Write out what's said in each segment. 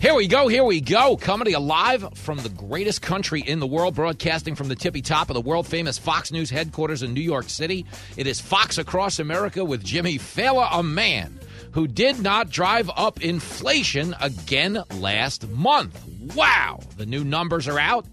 Here we go, here we go. Coming to you live from the greatest country in the world, broadcasting from the tippy top of the world famous Fox News headquarters in New York City. It is Fox Across America with Jimmy Failla, a man who did not drive up inflation again last month. Wow! The new numbers are out,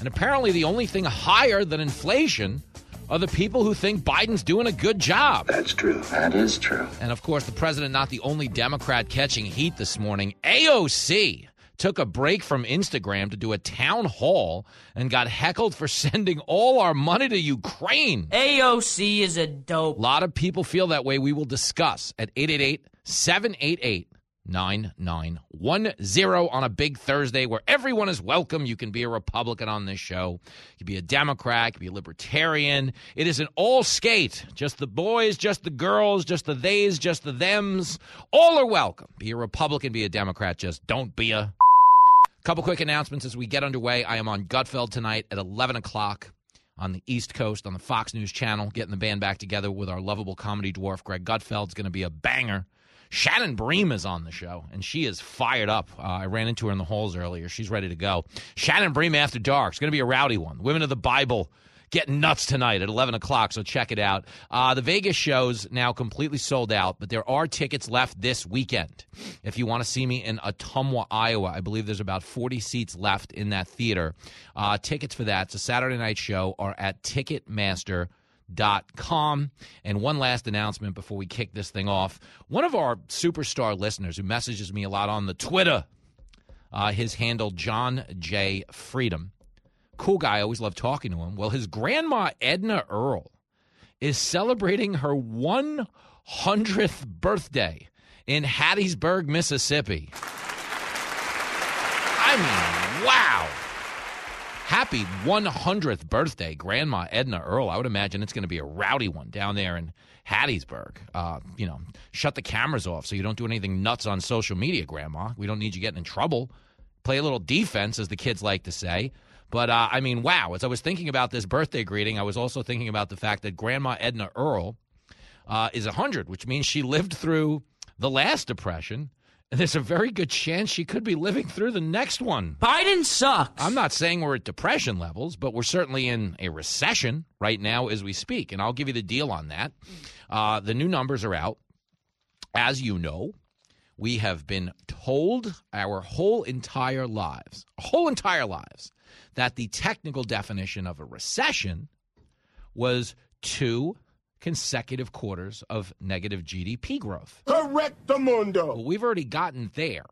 and apparently the only thing higher than inflation are the people who think Biden's doing a good job. That's true. That is true. And of course, the president, not the only Democrat catching heat this morning. AOC took a break from Instagram to do a town hall and got heckled for sending all our money to Ukraine. AOC is a dope. A lot of people feel that way. We will discuss at 888 788 9910 on a big Thursday where everyone is welcome. You can be a Republican on this show. You can be a Democrat, you can be a libertarian. It is an all skate. Just the boys, just the girls, just the theys, just the thems. All are welcome. Be a Republican, be a Democrat, just don't be a. Couple quick announcements as we get underway. I am on Gutfeld tonight at 11 o'clock on the East Coast on the Fox News channel, getting the band back together with our lovable comedy dwarf, Greg Gutfeld. It's going to be a banger. Shannon Bream is on the show, and she is fired up. Uh, I ran into her in the halls earlier. She's ready to go. Shannon Bream After Dark. It's going to be a rowdy one. Women of the Bible getting nuts tonight at 11 o'clock, so check it out. Uh, the Vegas show's now completely sold out, but there are tickets left this weekend. If you want to see me in Ottumwa, Iowa, I believe there's about 40 seats left in that theater. Uh, tickets for that, it's a Saturday night show, are at Ticketmaster dot com. And one last announcement before we kick this thing off. One of our superstar listeners who messages me a lot on the Twitter, uh, his handle John J. Freedom. Cool guy, I always love talking to him. Well, his grandma Edna Earl is celebrating her 100th birthday in Hattiesburg, Mississippi. I mean, wow. Happy 100th birthday, Grandma Edna Earl. I would imagine it's going to be a rowdy one down there in Hattiesburg. Uh, you know, shut the cameras off so you don't do anything nuts on social media, Grandma. We don't need you getting in trouble. Play a little defense, as the kids like to say. But uh, I mean, wow. As I was thinking about this birthday greeting, I was also thinking about the fact that Grandma Edna Earl uh, is 100, which means she lived through the last depression and there's a very good chance she could be living through the next one. Biden sucks. I'm not saying we're at depression levels, but we're certainly in a recession right now as we speak. And I'll give you the deal on that. Uh, the new numbers are out. As you know, we have been told our whole entire lives, whole entire lives, that the technical definition of a recession was two consecutive quarters of negative GDP growth. Correctamundo. Well, we've already gotten there.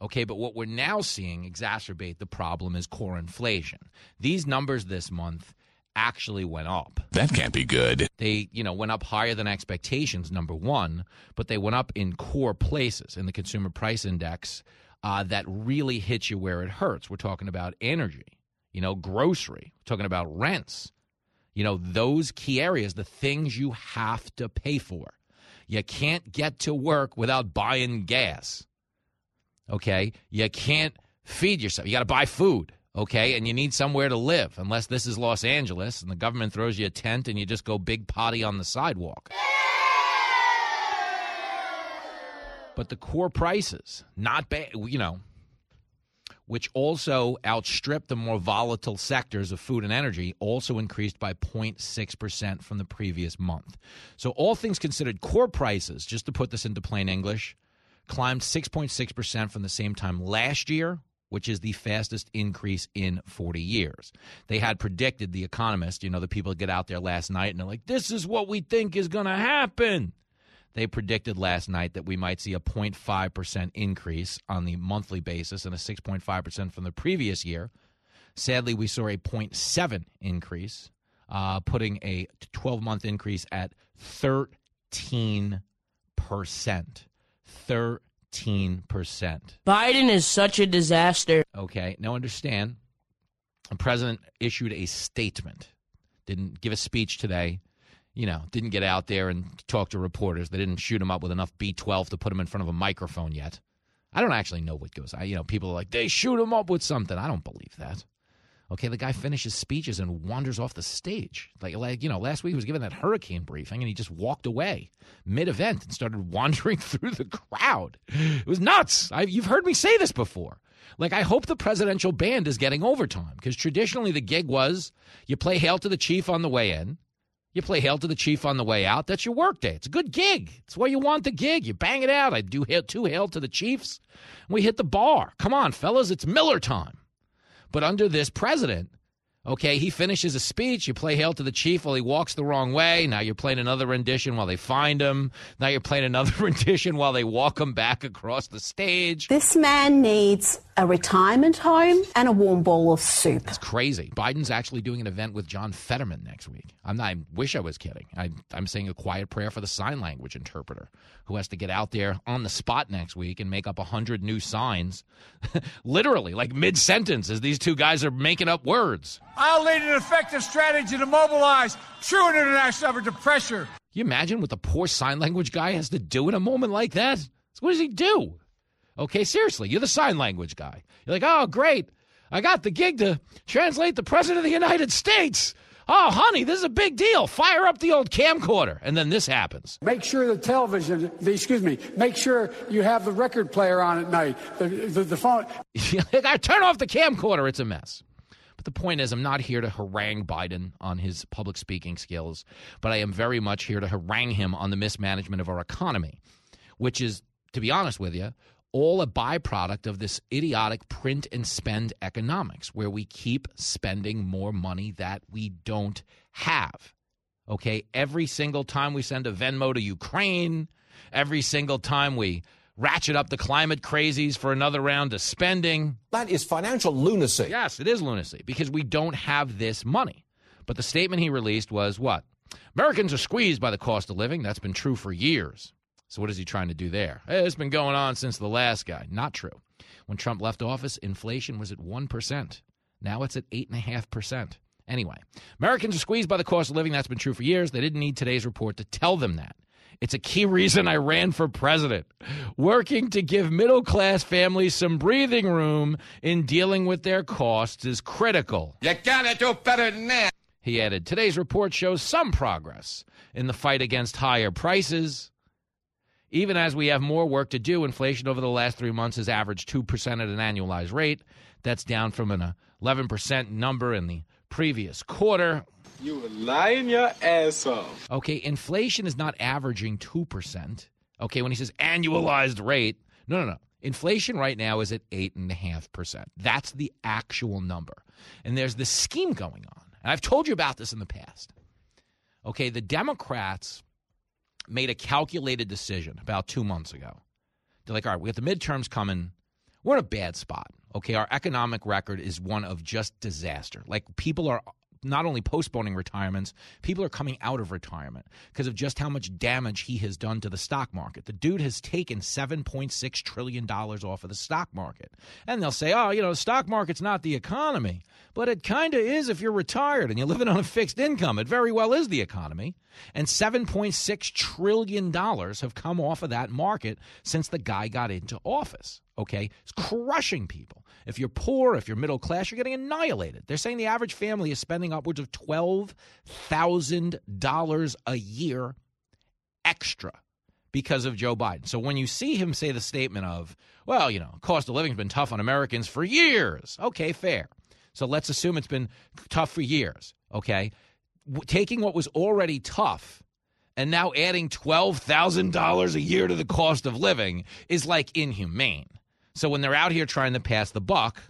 Okay, but what we're now seeing exacerbate the problem is core inflation. These numbers this month actually went up. That can't be good. They, you know, went up higher than expectations, number one, but they went up in core places in the consumer price index uh, that really hit you where it hurts. We're talking about energy, you know, grocery, We're talking about rents, you know, those key areas, the things you have to pay for. You can't get to work without buying gas. Okay? You can't feed yourself. You got to buy food. Okay? And you need somewhere to live, unless this is Los Angeles and the government throws you a tent and you just go big potty on the sidewalk. But the core prices, not bad, you know, which also outstripped the more volatile sectors of food and energy, also increased by 0.6% from the previous month. So, all things considered, core prices, just to put this into plain English, climbed 6.6% from the same time last year, which is the fastest increase in 40 years. They had predicted, the economist, you know, the people get out there last night and they're like, this is what we think is going to happen. They predicted last night that we might see a 0.5% increase on the monthly basis and a 6.5% from the previous year. Sadly, we saw a 0.7 increase, uh, putting a 12 month increase at 13%. 13%. Biden is such a disaster. Okay, now understand the president issued a statement, didn't give a speech today, you know, didn't get out there and talk to reporters. They didn't shoot him up with enough B12 to put him in front of a microphone yet. I don't actually know what goes. I, you know, people are like they shoot him up with something. I don't believe that. Okay, the guy finishes speeches and wanders off the stage. Like, like you know, last week he was given that hurricane briefing and he just walked away mid-event and started wandering through the crowd. It was nuts. I, you've heard me say this before. Like, I hope the presidential band is getting overtime because traditionally the gig was you play Hail to the Chief on the way in, you play Hail to the Chief on the way out. That's your work day. It's a good gig. It's where you want the gig. You bang it out. I do two Hail to the Chiefs. We hit the bar. Come on, fellas. It's Miller time. But under this president, okay, he finishes a speech. You play Hail to the Chief while he walks the wrong way. Now you're playing another rendition while they find him. Now you're playing another rendition while they walk him back across the stage. This man needs a retirement home and a warm bowl of soup. It's crazy. Biden's actually doing an event with John Fetterman next week. I'm not. I wish I was kidding. I, I'm saying a quiet prayer for the sign language interpreter who has to get out there on the spot next week and make up a hundred new signs, literally like mid sentence as these two guys are making up words. I'll lead an effective strategy to mobilize true international effort to pressure. Can you imagine what the poor sign language guy has to do in a moment like that? So what does he do? Okay, seriously, you're the sign language guy. You're like, oh, great. I got the gig to translate the President of the United States. Oh, honey, this is a big deal. Fire up the old camcorder. And then this happens. Make sure the television, the, excuse me, make sure you have the record player on at night, the, the, the phone. I turn off the camcorder. It's a mess. The point is, I'm not here to harangue Biden on his public speaking skills, but I am very much here to harangue him on the mismanagement of our economy, which is, to be honest with you, all a byproduct of this idiotic print and spend economics where we keep spending more money that we don't have. Okay, every single time we send a Venmo to Ukraine, every single time we ratchet up the climate crazies for another round of spending. That is financial lunacy. Yes, it is lunacy because we don't have this money. But the statement he released was what? Americans are squeezed by the cost of living. That's been true for years. So what is he trying to do there? Hey, it's been going on since the last guy. Not true. When Trump left office, inflation was at 1%. Now it's at 8.5%. Anyway, Americans are squeezed by the cost of living. That's been true for years. They didn't need today's report to tell them that. It's a key reason I ran for president. Working to give middle class families some breathing room in dealing with their costs is critical. You gotta do better than that. He added, Today's report shows some progress in the fight against higher prices. Even as we have more work to do, inflation over the last three months has averaged 2% at an annualized rate. That's down from an 11% number in the previous quarter. You were lying your ass off. Okay, inflation is not averaging 2%. Okay, when he says annualized rate, no, no, no. Inflation right now is at 8.5%. That's the actual number. And there's this scheme going on. And I've told you about this in the past. Okay, the Democrats made a calculated decision about two months ago. They're like, all right, we got the midterms coming. We're in a bad spot. Okay, our economic record is one of just disaster. Like people are not only postponing retirements, people are coming out of retirement because of just how much damage he has done to the stock market. The dude has taken $7.6 trillion off of the stock market. And they'll say, oh, you know, the stock market's not the economy. But it kind of is if you're retired and you're living on a fixed income. It very well is the economy. And $7.6 trillion have come off of that market since the guy got into office. Okay? It's crushing people. If you're poor, if you're middle class, you're getting annihilated. They're saying the average family is spending upwards of $12,000 a year extra because of Joe Biden. So when you see him say the statement of, well, you know, cost of living's been tough on Americans for years. Okay, fair. So let's assume it's been tough for years. Okay? Taking what was already tough and now adding $12,000 a year to the cost of living is like inhumane. So when they're out here trying to pass the buck,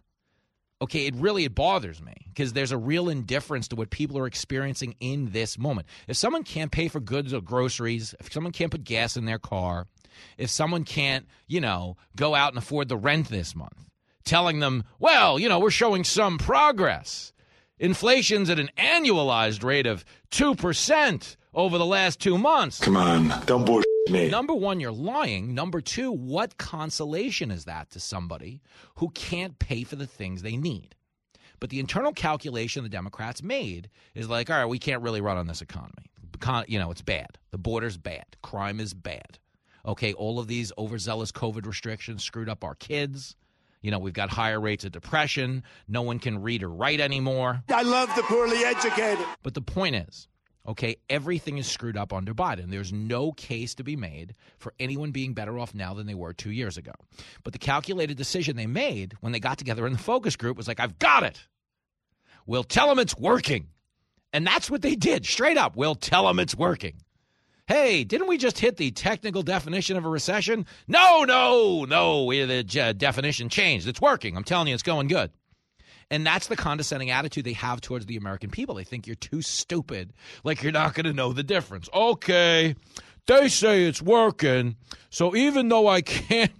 okay, it really it bothers me because there's a real indifference to what people are experiencing in this moment. If someone can't pay for goods or groceries, if someone can't put gas in their car, if someone can't, you know, go out and afford the rent this month, telling them, well, you know, we're showing some progress. Inflation's at an annualized rate of 2% over the last two months. Come on, don't bullshit me. Number one, you're lying. Number two, what consolation is that to somebody who can't pay for the things they need? But the internal calculation the Democrats made is like, all right, we can't really run on this economy. Econ- you know, it's bad. The border's bad. Crime is bad. Okay, all of these overzealous COVID restrictions screwed up our kids. You know, we've got higher rates of depression. No one can read or write anymore. I love the poorly educated. But the point is, okay, everything is screwed up under Biden. There's no case to be made for anyone being better off now than they were two years ago. But the calculated decision they made when they got together in the focus group was like, I've got it. We'll tell them it's working. And that's what they did, straight up. We'll tell them it's working. Hey, didn't we just hit the technical definition of a recession? No, no, no. The uh, definition changed. It's working. I'm telling you, it's going good. And that's the condescending attitude they have towards the American people. They think you're too stupid, like you're not going to know the difference. Okay, they say it's working. So even though I can't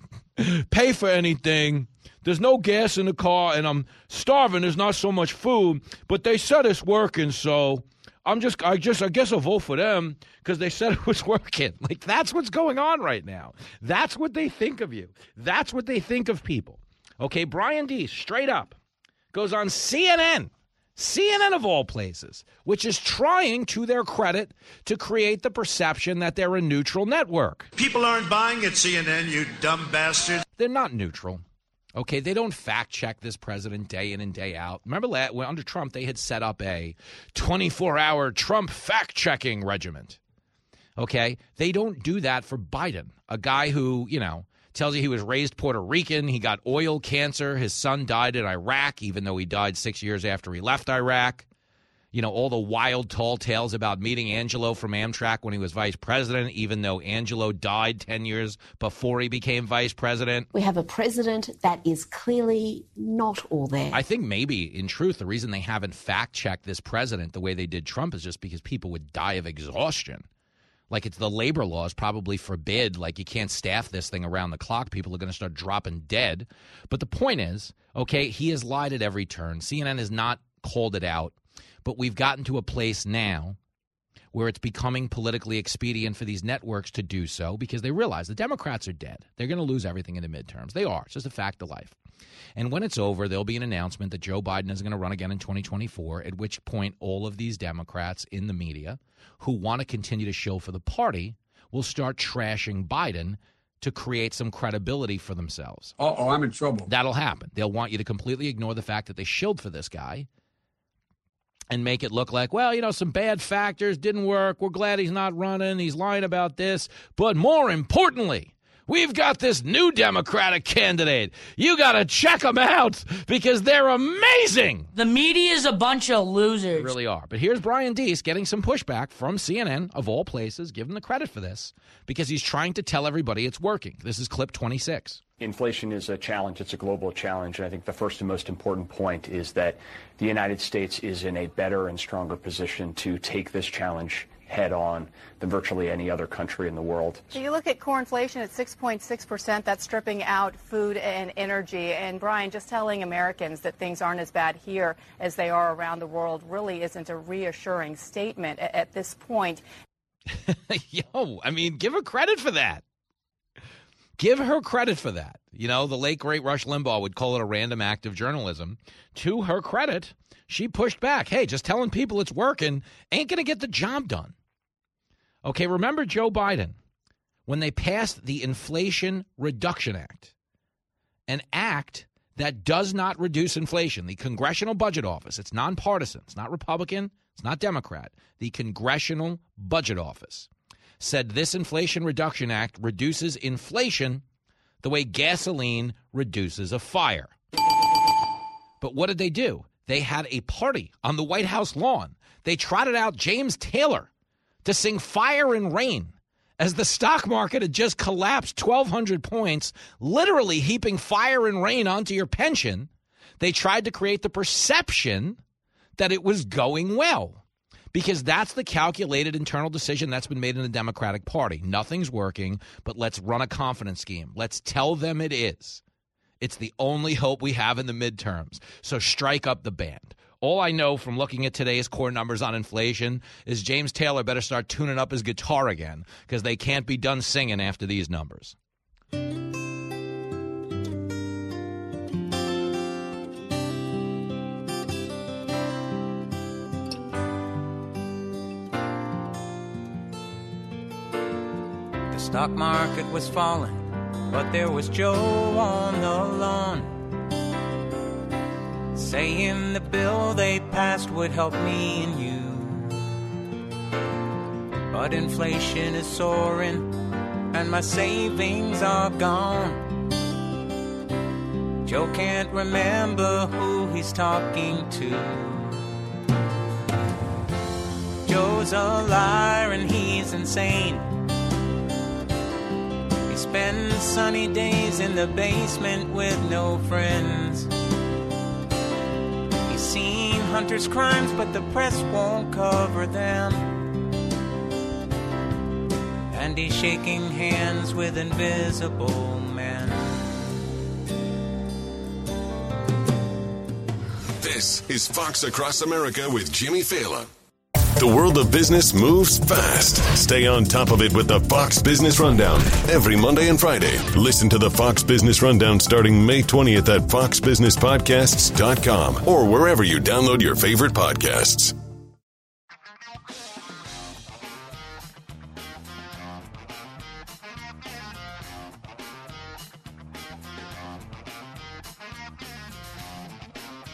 pay for anything, there's no gas in the car and I'm starving, there's not so much food, but they said it's working, so I'm just, I just, I guess I'll vote for them because they said it was working. Like that's what's going on right now. That's what they think of you. That's what they think of people. Okay, Brian D, straight up, goes on CNN, CNN of all places, which is trying, to their credit, to create the perception that they're a neutral network. People aren't buying at CNN, you dumb bastards. They're not neutral. Okay, they don't fact check this president day in and day out. Remember that when under Trump they had set up a 24-hour Trump fact checking regiment. Okay, they don't do that for Biden, a guy who you know tells you he was raised Puerto Rican, he got oil cancer, his son died in Iraq, even though he died six years after he left Iraq you know, all the wild, tall tales about meeting Angelo from Amtrak when he was vice president, even though Angelo died 10 years before he became vice president. We have a president that is clearly not all there. I think maybe, in truth, the reason they haven't fact checked this president the way they did Trump is just because people would die of exhaustion. Like it's the labor laws probably forbid, like you can't staff this thing around the clock. People are going to start dropping dead. But the point is, okay, he has lied at every turn. CNN has not called it out. But we've gotten to a place now where it's becoming politically expedient for these networks to do so because they realize the Democrats are dead. They're going to lose everything in the midterms. They are. It's just a fact of life. And when it's over, there'll be an announcement that Joe Biden is going to run again in 2024, at which point all of these Democrats in the media who want to continue to show for the party will start trashing Biden to create some credibility for themselves. oh, I'm in trouble. That'll happen. They'll want you to completely ignore the fact that they shilled for this guy and make it look like, well, you know, some bad factors didn't work. We're glad he's not running. He's lying about this. But more importantly, We've got this new Democratic candidate. You got to check them out because they're amazing. The media is a bunch of losers. They really are. But here's Brian Deese getting some pushback from CNN, of all places. Give him the credit for this because he's trying to tell everybody it's working. This is clip 26. Inflation is a challenge. It's a global challenge. And I think the first and most important point is that the United States is in a better and stronger position to take this challenge head on than virtually any other country in the world. So you look at core inflation at 6.6%, that's stripping out food and energy. And Brian, just telling Americans that things aren't as bad here as they are around the world really isn't a reassuring statement at, at this point. Yo, I mean, give her credit for that. Give her credit for that. You know, the late great Rush Limbaugh would call it a random act of journalism. To her credit, she pushed back. Hey, just telling people it's working ain't going to get the job done. Okay, remember Joe Biden when they passed the Inflation Reduction Act, an act that does not reduce inflation. The Congressional Budget Office, it's nonpartisan, it's not Republican, it's not Democrat. The Congressional Budget Office said this Inflation Reduction Act reduces inflation the way gasoline reduces a fire. But what did they do? They had a party on the White House lawn. They trotted out James Taylor to sing Fire and Rain as the stock market had just collapsed 1,200 points, literally heaping fire and rain onto your pension. They tried to create the perception that it was going well because that's the calculated internal decision that's been made in the Democratic Party. Nothing's working, but let's run a confidence scheme. Let's tell them it is. It's the only hope we have in the midterms. So strike up the band. All I know from looking at today's core numbers on inflation is James Taylor better start tuning up his guitar again because they can't be done singing after these numbers. Stock market was falling, but there was Joe on the lawn. Saying the bill they passed would help me and you. But inflation is soaring, and my savings are gone. Joe can't remember who he's talking to. Joe's a liar and he's insane. He spends sunny days in the basement with no friends. He's seen Hunter's crimes, but the press won't cover them. And he's shaking hands with invisible men. This is Fox Across America with Jimmy Failla. The world of business moves fast. Stay on top of it with the Fox Business Rundown every Monday and Friday. Listen to the Fox Business Rundown starting May 20th at foxbusinesspodcasts.com or wherever you download your favorite podcasts.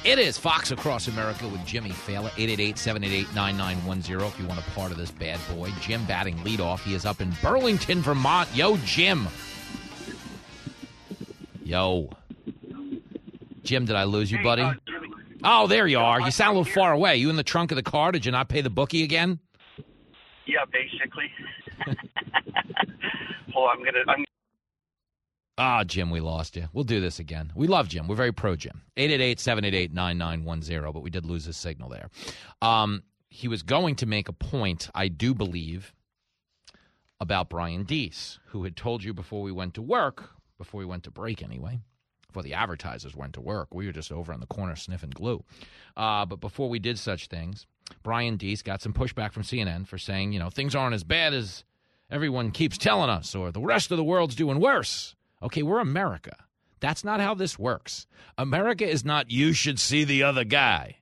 It is Fox Across America with Jimmy Failla, 888-788-9910 if you want a part of this bad boy. Jim batting leadoff. He is up in Burlington, Vermont. Yo, Jim. Yo. Jim, did I lose you, buddy? Uh, oh, there you are. You sound a little far away. You in the trunk of the car? Did you not pay the bookie again? Yeah, basically. oh, I'm gonna. I'm Ah, Jim, we lost you. We'll do this again. We love Jim. We're very pro Jim. 888-788-9910, but we did lose his signal there. Um, he was going to make a point, I do believe, about Brian Deese, who had told you before we went to work, before we went to break anyway, before the advertisers went to work. We were just over in the corner sniffing glue. Uh, but before we did such things, Brian Deese got some pushback from CNN for saying, you know, things aren't as bad as everyone keeps telling us, or the rest of the world's doing worse. Okay, we're America. That's not how this works. America is not, you should see the other guy.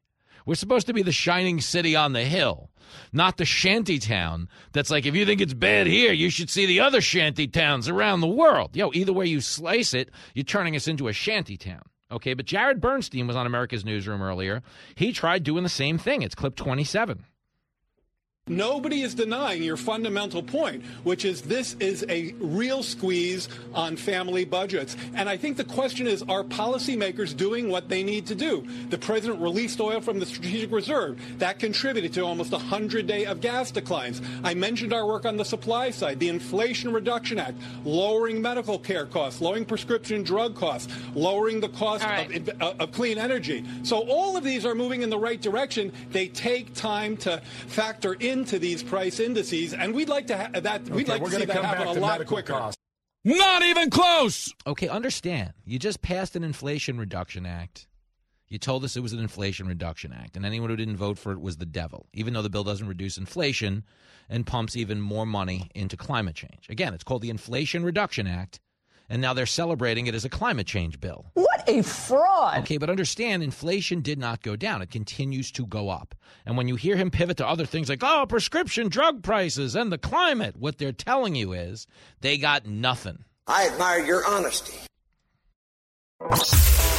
We're supposed to be the shining city on the hill, not the shanty town that's like, if you think it's bad here, you should see the other shanty towns around the world. Yo, either way you slice it, you're turning us into a shanty town. Okay, but Jared Bernstein was on America's Newsroom earlier. He tried doing the same thing. It's clip 27. Nobody is denying your fundamental point, which is this is a real squeeze on family budgets. And I think the question is, are policymakers doing what they need to do? The president released oil from the strategic reserve. That contributed to almost a 100 day of gas declines. I mentioned our work on the supply side, the Inflation Reduction Act, lowering medical care costs, lowering prescription drug costs, lowering the cost right. of, of, uh, of clean energy. So all of these are moving in the right direction. They take time to factor in into these price indices, and we'd like to ha- that we'd okay, like to see that happen a lot quicker. Costs. Not even close. Okay, understand. You just passed an Inflation Reduction Act. You told us it was an Inflation Reduction Act, and anyone who didn't vote for it was the devil, even though the bill doesn't reduce inflation and pumps even more money into climate change. Again, it's called the Inflation Reduction Act, and now they're celebrating it as a climate change bill. What a fraud. Okay, but understand inflation did not go down. It continues to go up. And when you hear him pivot to other things like, oh, prescription drug prices and the climate, what they're telling you is they got nothing. I admire your honesty.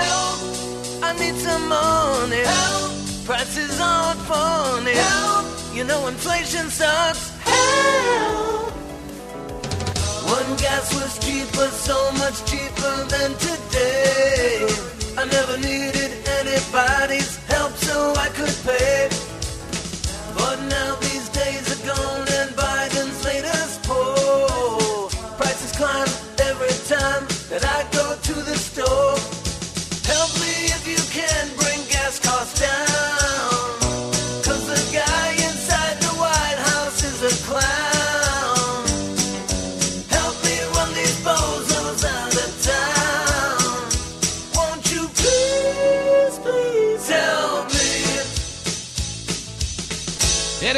Help! I need some money. Help! Prices aren't funny. Help! You know inflation sucks. Help! One gas was cheaper, so much cheaper than today. I never needed anybody's help, so I could pay.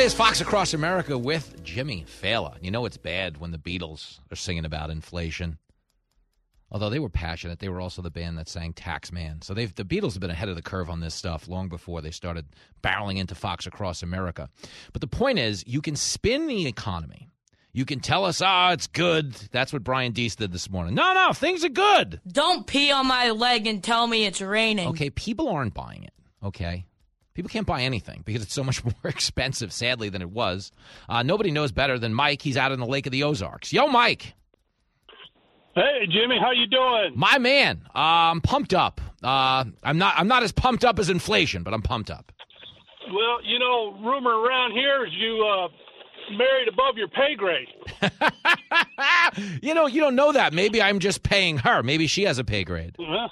Is Fox Across America with Jimmy Failla. You know it's bad when the Beatles are singing about inflation. Although they were passionate, they were also the band that sang Tax Man. So they've the Beatles have been ahead of the curve on this stuff long before they started barreling into Fox Across America. But the point is, you can spin the economy. You can tell us, ah, it's good. That's what Brian Deese did this morning. No, no, things are good. Don't pee on my leg and tell me it's raining. Okay, people aren't buying it. Okay. People can't buy anything because it's so much more expensive, sadly, than it was. Uh, nobody knows better than Mike. He's out in the Lake of the Ozarks. Yo, Mike. Hey Jimmy, how you doing? My man, uh, I'm pumped up. Uh, I'm not. I'm not as pumped up as inflation, but I'm pumped up. Well, you know, rumor around here is you uh, married above your pay grade. you know, you don't know that. Maybe I'm just paying her. Maybe she has a pay grade. Uh-huh.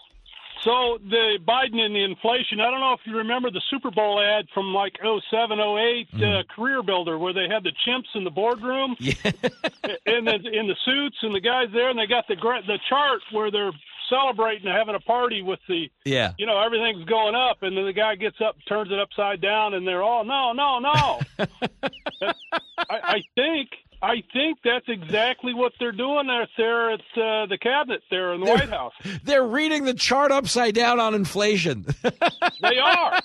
So the Biden and the inflation, I don't know if you remember the Super Bowl ad from like 07, 08, mm. uh, Career Builder, where they had the chimps in the boardroom, yeah. and then in the suits, and the guys there, and they got the the chart where they're celebrating and having a party with the, yeah, you know, everything's going up, and then the guy gets up, turns it upside down, and they're all, no, no, no. I, I think I think that's exactly what they're doing there at uh, the cabinet there in the they're, White House. They're reading the chart upside down on inflation. they are.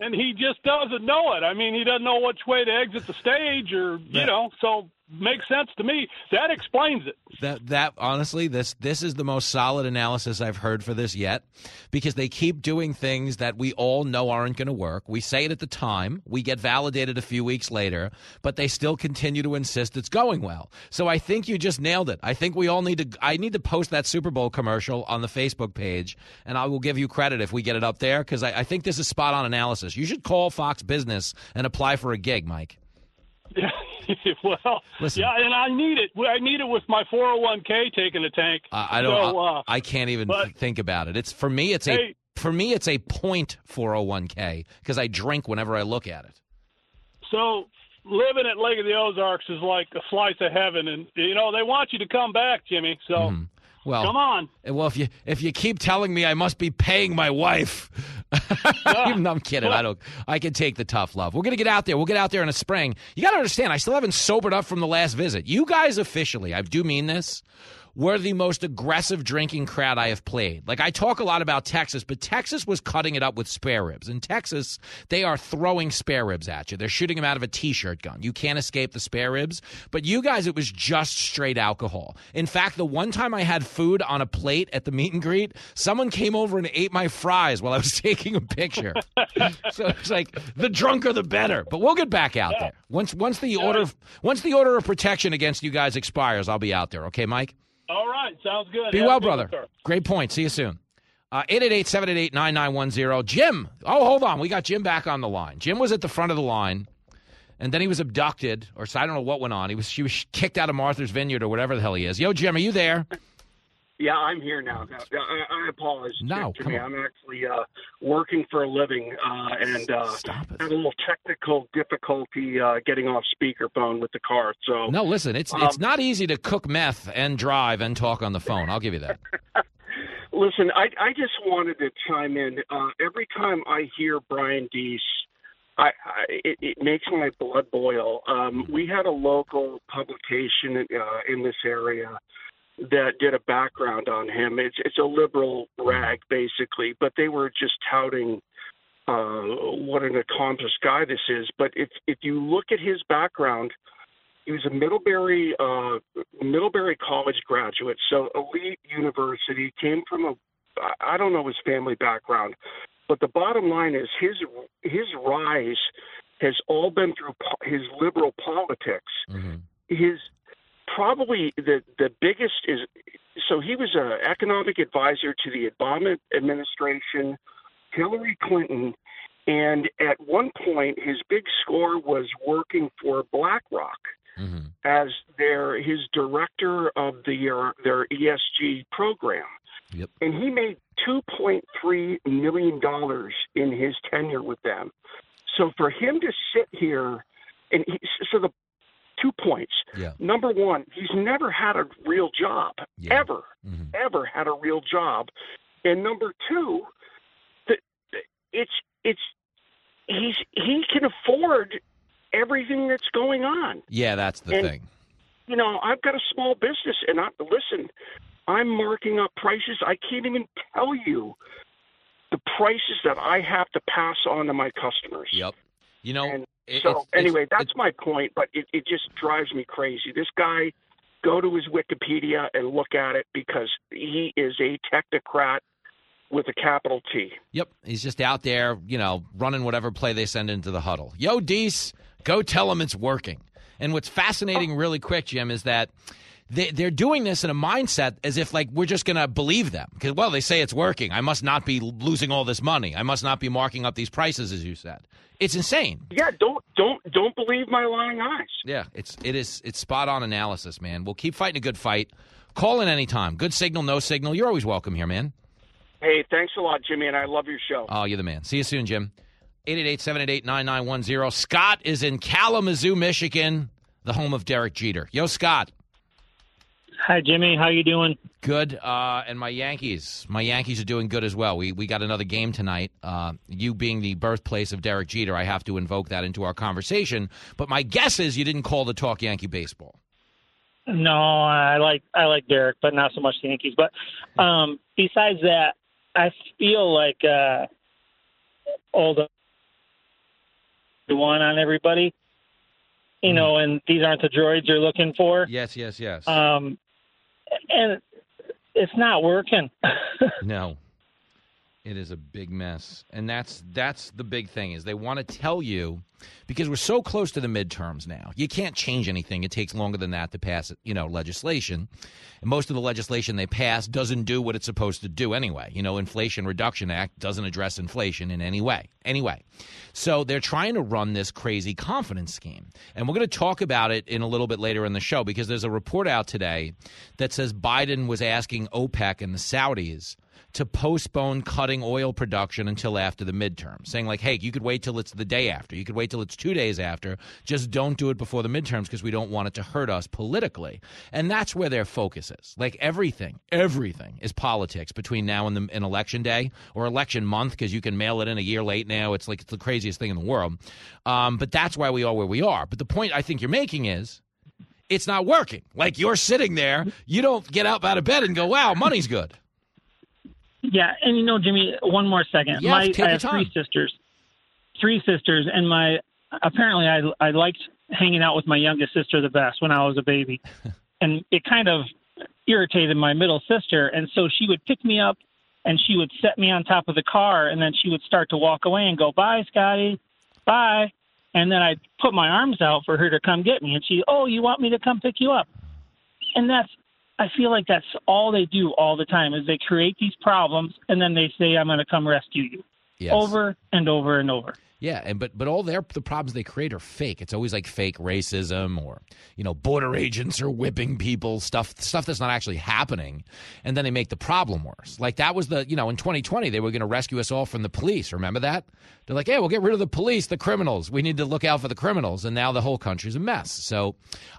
And he just doesn't know it. I mean, he doesn't know which way to exit the stage or, you yeah. know, so makes sense to me. That explains it. That that honestly, this this is the most solid analysis I've heard for this yet, because they keep doing things that we all know aren't going to work. We say it at the time, we get validated a few weeks later, but they still continue to insist it's going well. So I think you just nailed it. I think we all need to. I need to post that Super Bowl commercial on the Facebook page, and I will give you credit if we get it up there because I, I think this is spot on analysis. You should call Fox Business and apply for a gig, Mike. Yeah. well, Listen, yeah, and I need it. I need it with my 401k taking a tank. Uh, I don't. So, uh, I, I, can't even but, think about it. It's for me. It's hey, a for me. It's a point 401k because I drink whenever I look at it. So living at Lake of the Ozarks is like a slice of heaven, and you know they want you to come back, Jimmy. So. Mm-hmm. Well, come on. Well, if you if you keep telling me I must be paying my wife, I'm kidding, I don't. I can take the tough love. We're gonna get out there. We'll get out there in the spring. You got to understand, I still haven't sobered up from the last visit. You guys officially, I do mean this were the most aggressive drinking crowd I have played. Like I talk a lot about Texas, but Texas was cutting it up with spare ribs. In Texas, they are throwing spare ribs at you. They're shooting them out of a t-shirt gun. You can't escape the spare ribs. But you guys, it was just straight alcohol. In fact, the one time I had food on a plate at the meet and greet, someone came over and ate my fries while I was taking a picture. so it's like the drunker the better. But we'll get back out there once once the order once the order of protection against you guys expires. I'll be out there. Okay, Mike. All right, sounds good. Be Have well, brother. Great point. See you soon. Uh, 888-788-9910. Jim. Oh, hold on. We got Jim back on the line. Jim was at the front of the line, and then he was abducted, or so I don't know what went on. He was she was kicked out of Martha's Vineyard or whatever the hell he is. Yo, Jim, are you there? Yeah, I'm here now. I, I apologize. No, me. I'm actually uh, working for a living uh, and uh, Stop it. had a little technical difficulty uh, getting off speakerphone with the car. So No, listen, it's Um, it's not easy to cook meth and drive and talk on the phone. I'll give you that. Listen, I, I just wanted to chime in. Uh, every time I hear Brian Deese, I, I, it, it makes my blood boil. Um, we had a local publication uh, in this area that did a background on him. It's it's a liberal rag basically, but they were just touting uh, what an accomplished guy this is. But if if you look at his background, he was a Middlebury uh, Middlebury College graduate, so elite university. Came from a I don't know his family background, but the bottom line is his his rise has all been through po- his liberal politics. His probably the the biggest is so he was an economic advisor to the Obama administration, Hillary Clinton, and at one point his big score was working for BlackRock mm-hmm. as their his director of the uh, their ESG program. Yep. And he made two point three million dollars in his tenure with them. So for him to sit here and he, so the two points. Yeah. Number one, he's never had a real job, ever, mm-hmm. ever had a real job. And number two, the, it's it's he's he can afford everything that's going on. Yeah, that's the And- thing. You know, I've got a small business, and I listen. I'm marking up prices. I can't even tell you the prices that I have to pass on to my customers. Yep. You know, And so it's- anyway, it's- that's my point. But it, it just drives me crazy. This guy, go to his Wikipedia and look at it because he is a technocrat with a capital T. Yep, he's just out there, you know, running whatever play they send into the huddle. Yo, Deese, go tell him it's working. And what's fascinating, oh. really quick, Jim, is that they, they're doing this in a mindset as if like we're just going to believe them because well, they say it's working. I must not be losing all this money. I must not be marking up these prices, as you said. It's insane. Yeah, don't don't don't believe my lying eyes. Yeah, it's it is it's spot on analysis, man. We'll keep fighting a good fight. Call in anytime. Good signal, no signal. You're always welcome here, man. Hey, thanks a lot, Jimmy, and I love your show. Oh, you're the man. See you soon, Jim. 888-788-9910. Scott is in Kalamazoo, Michigan, the home of Derek Jeter. Yo, Scott. Hi, Jimmy. How you doing? Good. Uh, and my Yankees. My Yankees are doing good as well. We we got another game tonight. Uh, you being the birthplace of Derek Jeter, I have to invoke that into our conversation. But my guess is you didn't call to talk Yankee baseball. No, I like I like Derek, but not so much the Yankees. But um, besides that, I feel like uh, all the the one on everybody. You know, and these aren't the droids you're looking for. Yes, yes, yes. Um, and it's not working. No. It is a big mess. And that's that's the big thing is they want to tell you because we're so close to the midterms now. You can't change anything. It takes longer than that to pass, you know, legislation. And most of the legislation they pass doesn't do what it's supposed to do anyway. You know, Inflation Reduction Act doesn't address inflation in any way. Anyway. So they're trying to run this crazy confidence scheme. And we're going to talk about it in a little bit later in the show because there's a report out today that says Biden was asking OPEC and the Saudis to postpone cutting oil production until after the midterm, saying like, "Hey, you could wait till it's the day after. You could wait till it's 2 days after. Just don't do it before the midterms because we don't want it to hurt us politically." And that's where their focus is. Like everything, everything is politics between now and the and election day or election month because you can mail it in a year late now. It's like it's the craziest thing in the world. Um, but that's why we are where we are. But the point I think you're making is it's not working. Like you're sitting there, you don't get up out of bed and go, "Wow, money's good." Yeah, and you know, Jimmy, one more second. Yeah, my I have three sisters, three sisters, and my apparently I I liked hanging out with my youngest sister the best when I was a baby, and it kind of irritated my middle sister, and so she would pick me up and she would set me on top of the car, and then she would start to walk away and go, "Bye, Scotty, bye," and then I'd put my arms out for her to come get me, and she, "Oh, you want me to come pick you up?" And that's I feel like that's all they do all the time is they create these problems and then they say I'm going to come rescue you. Yes. Over and over and over. Yeah, and but but all their the problems they create are fake. It's always like fake racism or you know border agents are whipping people stuff stuff that's not actually happening, and then they make the problem worse. Like that was the you know in 2020 they were going to rescue us all from the police. Remember that? They're like, hey, we'll get rid of the police, the criminals. We need to look out for the criminals, and now the whole country's a mess. So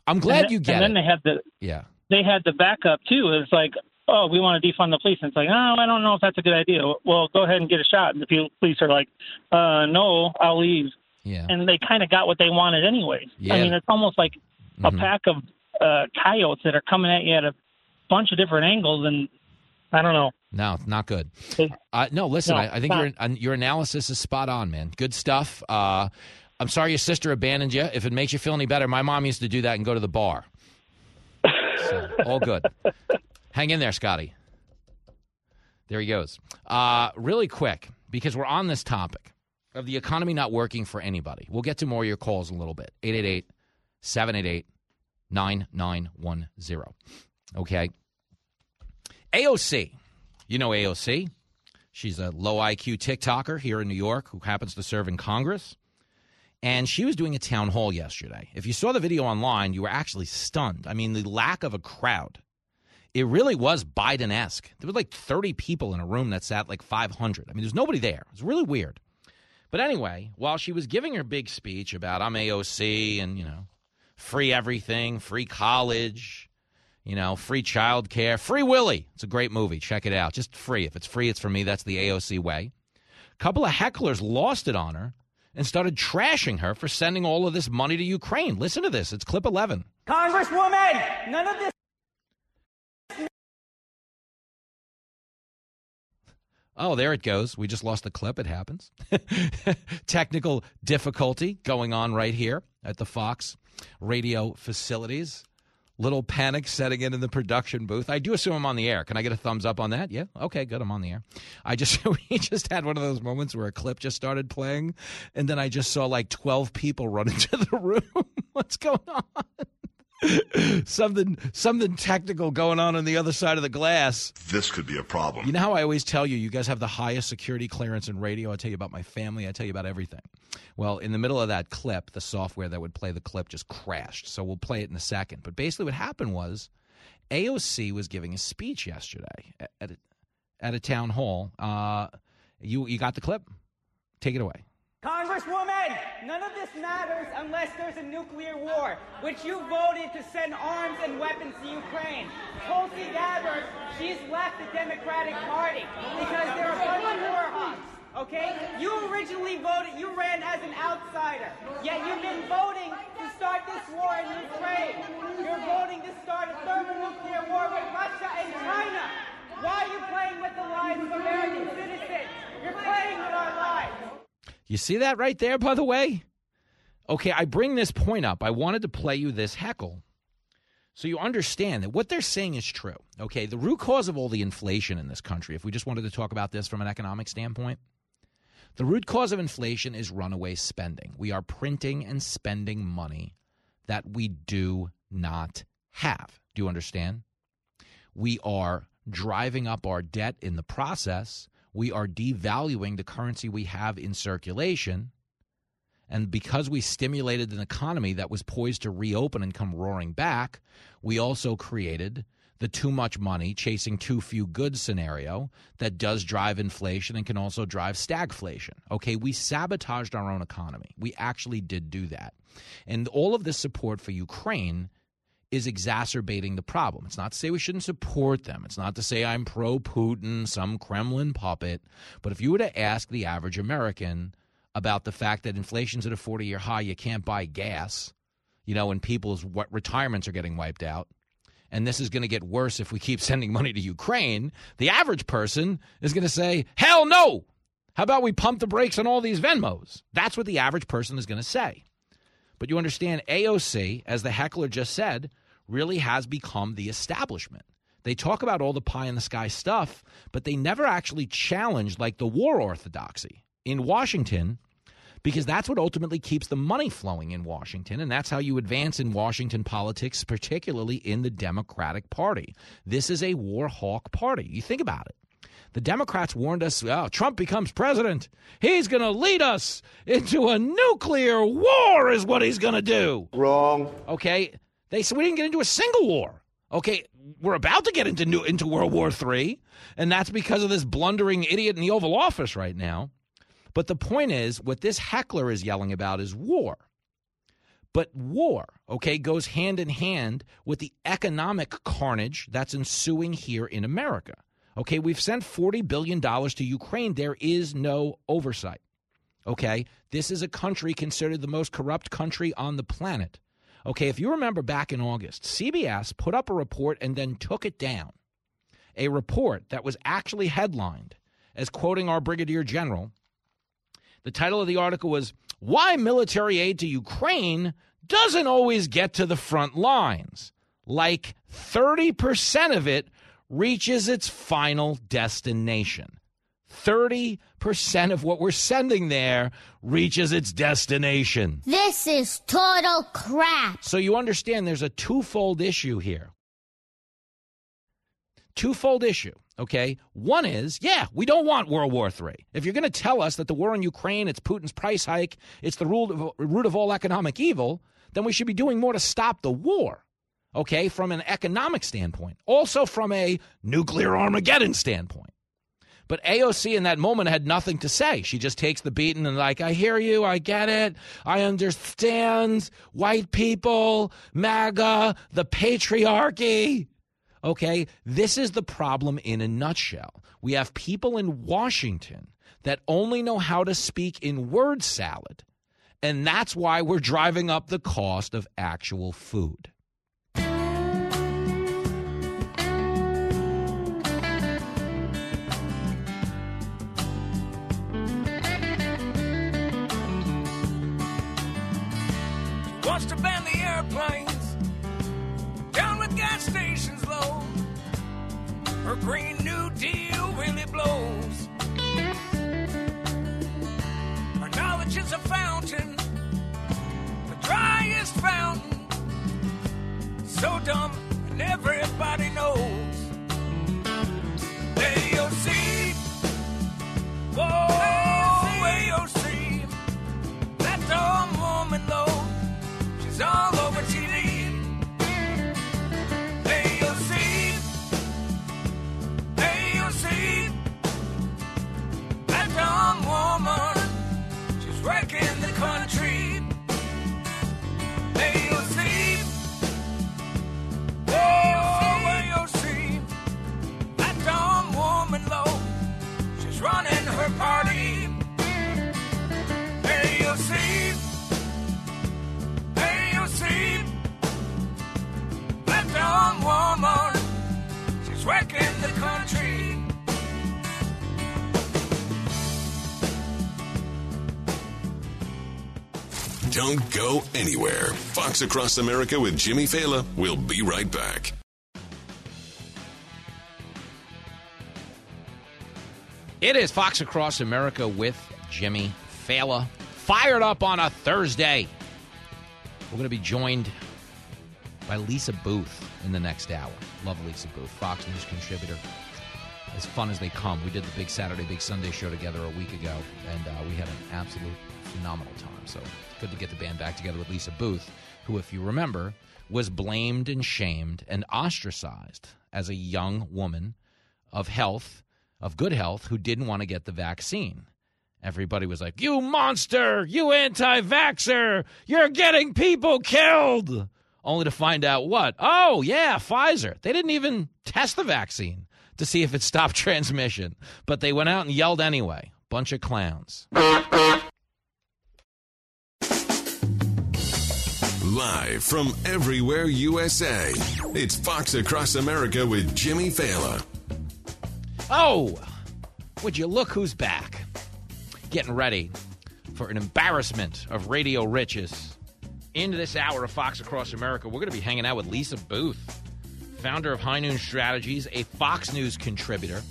I'm glad and you get and then it. they had the yeah. They had the backup too. It's like, oh, we want to defund the police. And it's like, oh, I don't know if that's a good idea. Well, go ahead and get a shot. And the police are like, uh, no, I'll leave. Yeah. And they kind of got what they wanted anyways. Yeah. I mean, it's almost like a Mhm. pack of uh, coyotes that are coming at you at a bunch of different angles, and I don't know. No, it's not good. Uh, no, listen, No, I, I think your uh, your analysis is spot on, man. Good stuff. Uh, I'm sorry your sister abandoned you. If it makes you feel any better, my mom used to do that and go to the bar. So, all good. Hang in there, Scotty. There he goes. Uh, really quick, because we're on this topic of the economy not working for anybody. We'll get to more of your calls in a little bit. 888 788 9910. Okay. AOC. You know AOC. She's a low IQ TikToker here in New York who happens to serve in Congress. And she was doing a town hall yesterday. If you saw the video online, you were actually stunned. I mean, the lack of a crowd. It really was Biden esque. There were like 30 people in a room that sat like 500. I mean, there's nobody there. It's really weird. But anyway, while she was giving her big speech about I'm AOC and, you know, free everything, free college, you know, free childcare, free Willie. It's a great movie. Check it out. Just free. If it's free, it's for me. That's the AOC way. A couple of hecklers lost it on her and started trashing her for sending all of this money to Ukraine. Listen to this. It's clip 11. Congresswoman, none of this. Oh, there it goes. We just lost the clip. It happens. Technical difficulty going on right here at the Fox radio facilities. Little panic setting in in the production booth. I do assume I'm on the air. Can I get a thumbs up on that? Yeah. Okay, good. I'm on the air. I just we just had one of those moments where a clip just started playing, and then I just saw like 12 people run into the room. What's going on? something something technical going on on the other side of the glass. This could be a problem. You know how I always tell you, you guys have the highest security clearance in radio. I tell you about my family. I tell you about everything. Well, in the middle of that clip, the software that would play the clip just crashed. So we'll play it in a second. But basically, what happened was AOC was giving a speech yesterday at a, at a town hall. Uh, you you got the clip? Take it away. Congresswoman, none of this matters unless there's a nuclear war, which you voted to send arms and weapons to Ukraine. Tulsi Gabbard, she's left the Democratic Party because they're a bunch of war hawks. Okay? You originally voted, you ran as an outsider, yet you've been voting to start this war in Ukraine. You're voting to start a thermonuclear war with Russia and China. Why are you playing with the lives of American citizens? You're playing with our lives. You see that right there, by the way? Okay, I bring this point up. I wanted to play you this heckle so you understand that what they're saying is true. Okay, the root cause of all the inflation in this country, if we just wanted to talk about this from an economic standpoint, the root cause of inflation is runaway spending. We are printing and spending money that we do not have. Do you understand? We are driving up our debt in the process we are devaluing the currency we have in circulation. And because we stimulated an economy that was poised to reopen and come roaring back, we also created the too much money chasing too few goods scenario that does drive inflation and can also drive stagflation. Okay, we sabotaged our own economy. We actually did do that. And all of this support for Ukraine is exacerbating the problem. It's not to say we shouldn't support them. It's not to say I'm pro Putin, some Kremlin puppet. But if you were to ask the average American about the fact that inflation's at a 40 year high, you can't buy gas, you know, and people's retirements are getting wiped out, and this is going to get worse if we keep sending money to Ukraine, the average person is going to say, hell no. How about we pump the brakes on all these Venmos? That's what the average person is going to say. But you understand, AOC, as the heckler just said, really has become the establishment. They talk about all the pie in the sky stuff, but they never actually challenge like the war orthodoxy in Washington because that's what ultimately keeps the money flowing in Washington. And that's how you advance in Washington politics, particularly in the Democratic Party. This is a war hawk party. You think about it. The Democrats warned us oh, Trump becomes president. He's going to lead us into a nuclear war, is what he's going to do. Wrong. Okay. They said we didn't get into a single war. Okay, we're about to get into new, into World War III, and that's because of this blundering idiot in the Oval Office right now. But the point is, what this heckler is yelling about is war. But war, okay, goes hand in hand with the economic carnage that's ensuing here in America. Okay, we've sent $40 billion to Ukraine. There is no oversight. Okay, this is a country considered the most corrupt country on the planet. Okay, if you remember back in August, CBS put up a report and then took it down. A report that was actually headlined as quoting our Brigadier General. The title of the article was Why Military Aid to Ukraine Doesn't Always Get to the Front Lines. Like 30% of it reaches its final destination. 30% of what we're sending there reaches its destination. This is total crap. So you understand there's a twofold issue here. Twofold issue, okay? One is, yeah, we don't want World War III. If you're going to tell us that the war in Ukraine, it's Putin's price hike, it's the root of, root of all economic evil, then we should be doing more to stop the war, okay, from an economic standpoint. Also from a nuclear Armageddon standpoint. But AOC in that moment had nothing to say. She just takes the beating and, like, I hear you, I get it, I understand. White people, MAGA, the patriarchy. Okay, this is the problem in a nutshell. We have people in Washington that only know how to speak in word salad. And that's why we're driving up the cost of actual food. Wants to ban the airplanes, down with gas stations low. Her Green New Deal really blows. Her knowledge is a fountain, the driest fountain. So dumb, and everybody knows. All over TV. AOC, AOC, that dumb woman. She's wrecking the country. Woman, she's wrecking the country. Don't go anywhere. Fox Across America with Jimmy Failla. We'll be right back. It is Fox Across America with Jimmy Failla. Fired up on a Thursday. We're going to be joined by Lisa Boothe in the next hour. Love Lisa Boothe, Fox News contributor. As fun as they come. We did the big Saturday, big Sunday show together a week ago, and uh, we had an absolute phenomenal time. So good to get the band back together with Lisa Boothe, who, if you remember, was blamed and shamed and ostracized as a young woman of health, of good health, who didn't want to get the vaccine. Everybody was like, You monster! You anti vaxxer! You're getting people killed! Only to find out what? Oh, yeah, Pfizer. They didn't even test the vaccine to see if it stopped transmission, but they went out and yelled anyway. Bunch of clowns. Live from everywhere USA, it's Fox Across America with Jimmy Failla. Oh, would you look who's back? Getting ready for an embarrassment of radio riches. Into this hour of Fox Across America, we're going to be hanging out with Lisa Boothe, founder of High Noon Strategies, a Fox News contributor,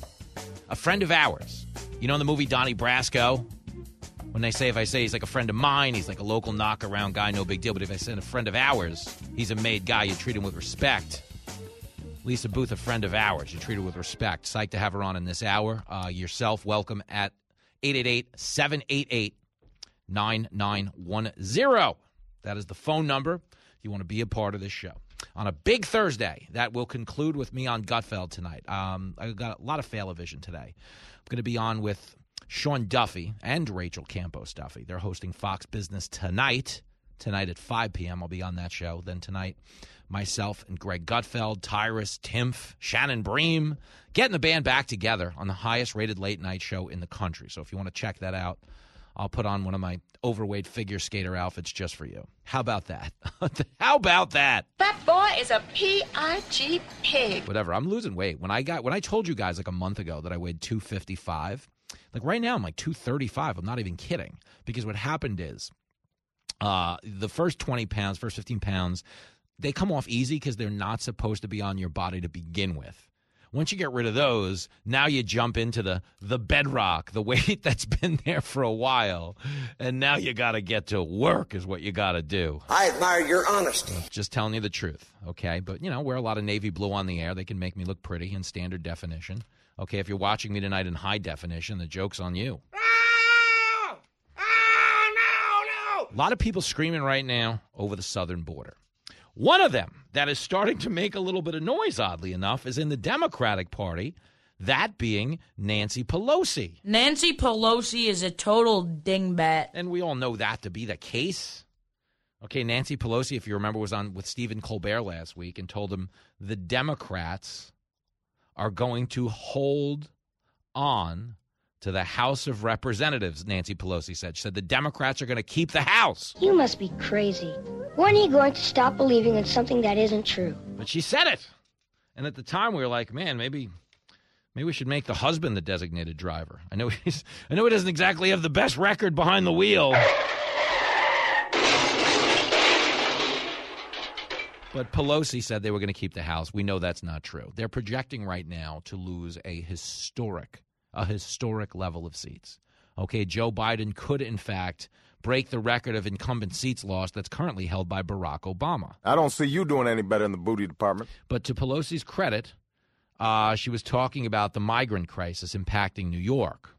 a friend of ours. You know in the movie Donnie Brasco? When they say, if I say he's like a friend of mine, he's like a local knockaround guy, no big deal. But if I say a friend of ours, he's a made guy, you treat him with respect. Lisa Boothe, a friend of ours. You treat her with respect. Psyched to have her on in this hour. Uh, yourself, welcome at 888 788 9910. That is the phone number if you want to be a part of this show. On a big Thursday, that will conclude with me on Gutfeld tonight. Um, I got a lot of Vision today. I'm going to be on with Sean Duffy and Rachel Campos Duffy. They're hosting Fox Business tonight. Tonight at 5 p.m. I'll be on that show. Then tonight, myself and Greg Gutfeld, Tyrus, Timpf, Shannon Bream, getting the band back together on the highest rated late night show in the country. So if you want to check that out, I'll put on one of my overweight figure skater outfits just for you. How about that? How about that? That boy is a P-I-G pig. Whatever. I'm losing weight. When I got when I told you guys like a month ago that I weighed 255, like right now I'm like 235. I'm not even kidding. Because what happened is uh, the first 20 pounds, first 15 pounds, they come off easy because they're not supposed to be on your body to begin with. Once you get rid of those, now you jump into the the bedrock, the weight that's been there for a while, and now you got to get to work is what you got to do. I admire your honesty. Just telling you the truth, okay? But you know, wear a lot of navy blue on the air. They can make me look pretty in standard definition. Okay, if you're watching me tonight in high definition, the joke's on you. Oh! Oh, a lot of people screaming right now over the southern border. One of them that is starting to make a little bit of noise, oddly enough, is in the Democratic Party, that being Nancy Pelosi. Nancy Pelosi is a total dingbat. And we all know that to be the case. Okay, Nancy Pelosi, if you remember, was on with Stephen Colbert last week and told him the Democrats are going to hold on to the House of Representatives, Nancy Pelosi said. She said the Democrats are going to keep the House. You must be crazy. When are you going to stop believing in something that isn't true? But she said it. And at the time, we were like, man, maybe. Maybe we should make the husband the designated driver. I know he's, I know he doesn't exactly have the best record behind the wheel. But Pelosi said they were going to keep the House. We know that's not true. They're projecting right now to lose a historic, a historic level of seats. Okay, Joe Biden could, in fact, break the record of incumbent seats lost that's currently held by Barack Obama. I don't see you doing any better in the booty department. But to Pelosi's credit, uh, she was talking about the migrant crisis impacting New York.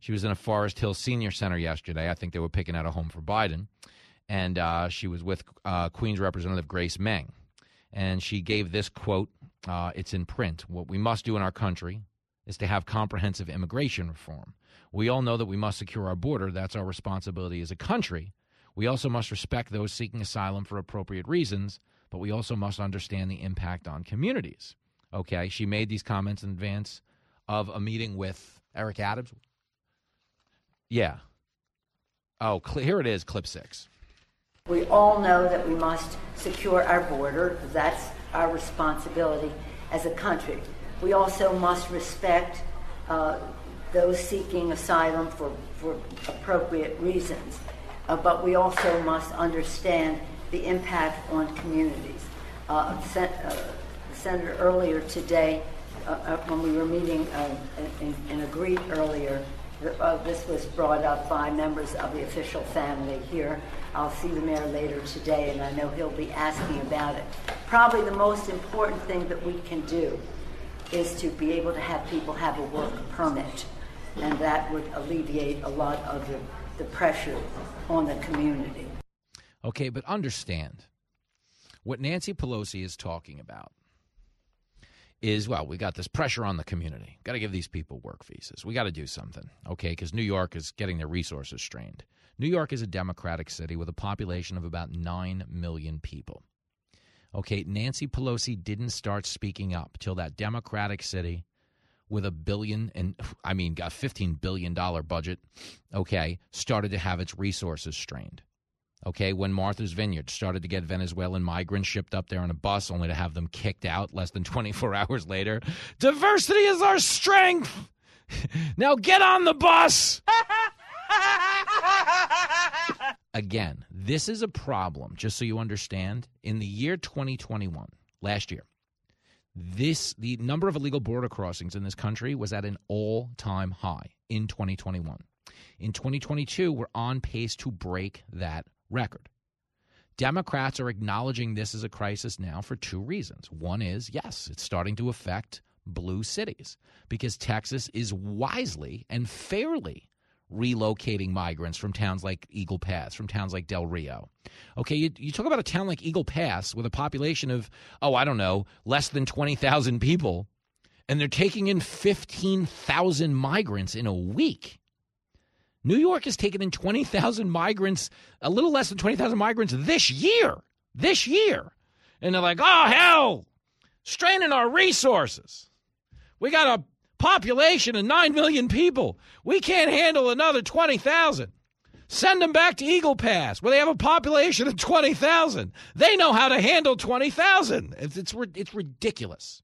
She was in a Forest Hill Senior Center yesterday. I think they were picking out a home for Biden and uh, she was with uh, Queens Representative Grace Meng. And she gave this quote uh, it's in print. What we must do in our country is to have comprehensive immigration reform. We all know that we must secure our border. That's our responsibility as a country. We also must respect those seeking asylum for appropriate reasons, but we also must understand the impact on communities. Okay, she made these comments in advance of a meeting with Eric Adams. Yeah. Oh, cl- here it is, clip six. We all know that we must secure our border. That's our responsibility as a country. We also must respect uh, those seeking asylum for, for appropriate reasons. Uh, but we also must understand the impact on communities. Uh, sen- uh, Senator, earlier today, uh, uh, when we were meeting and, and agreed earlier, this was brought up by members of the official family here I'll see the mayor later today, and I know he'll be asking about it. Probably the most important thing that we can do is to be able to have people have a work permit, and that would alleviate a lot of the, the pressure on the community. Okay, but understand what Nancy Pelosi is talking about is well, we got this pressure on the community. Got to give these people work visas. We got to do something, okay? Because New York is getting their resources strained. New York is a Democratic city with a population of about 9 million people. Okay, Nancy Pelosi didn't start speaking up till that Democratic city with a billion and I mean, a $15 billion budget, okay, started to have its resources strained. Okay, when Martha's Vineyard started to get Venezuelan migrants shipped up there on a bus only to have them kicked out less than 24 hours later. Diversity is our strength. now get on the bus. Again, this is a problem, just so you understand. In the year 2021, last year, this the number of illegal border crossings in this country was at an all-time high in 2021. In 2022, we're on pace to break that record. Democrats are acknowledging this as a crisis now for two reasons. One is, yes, it's starting to affect blue cities because Texas is wisely and fairly relocating migrants from towns like Eagle Pass, from towns like Del Rio. Okay, you, you talk about a town like Eagle Pass with a population of, oh, I don't know, less than 20,000 people, and they're taking in 15,000 migrants in a week. New York has taken in 20,000 migrants, a little less than 20,000 migrants this year. This year. And they're like, oh, hell, straining our resources. We got a population of 9 million people. We can't handle another 20,000. Send them back to Eagle Pass, where they have a population of 20,000. They know how to handle 20,000. It's, it's, ridiculous.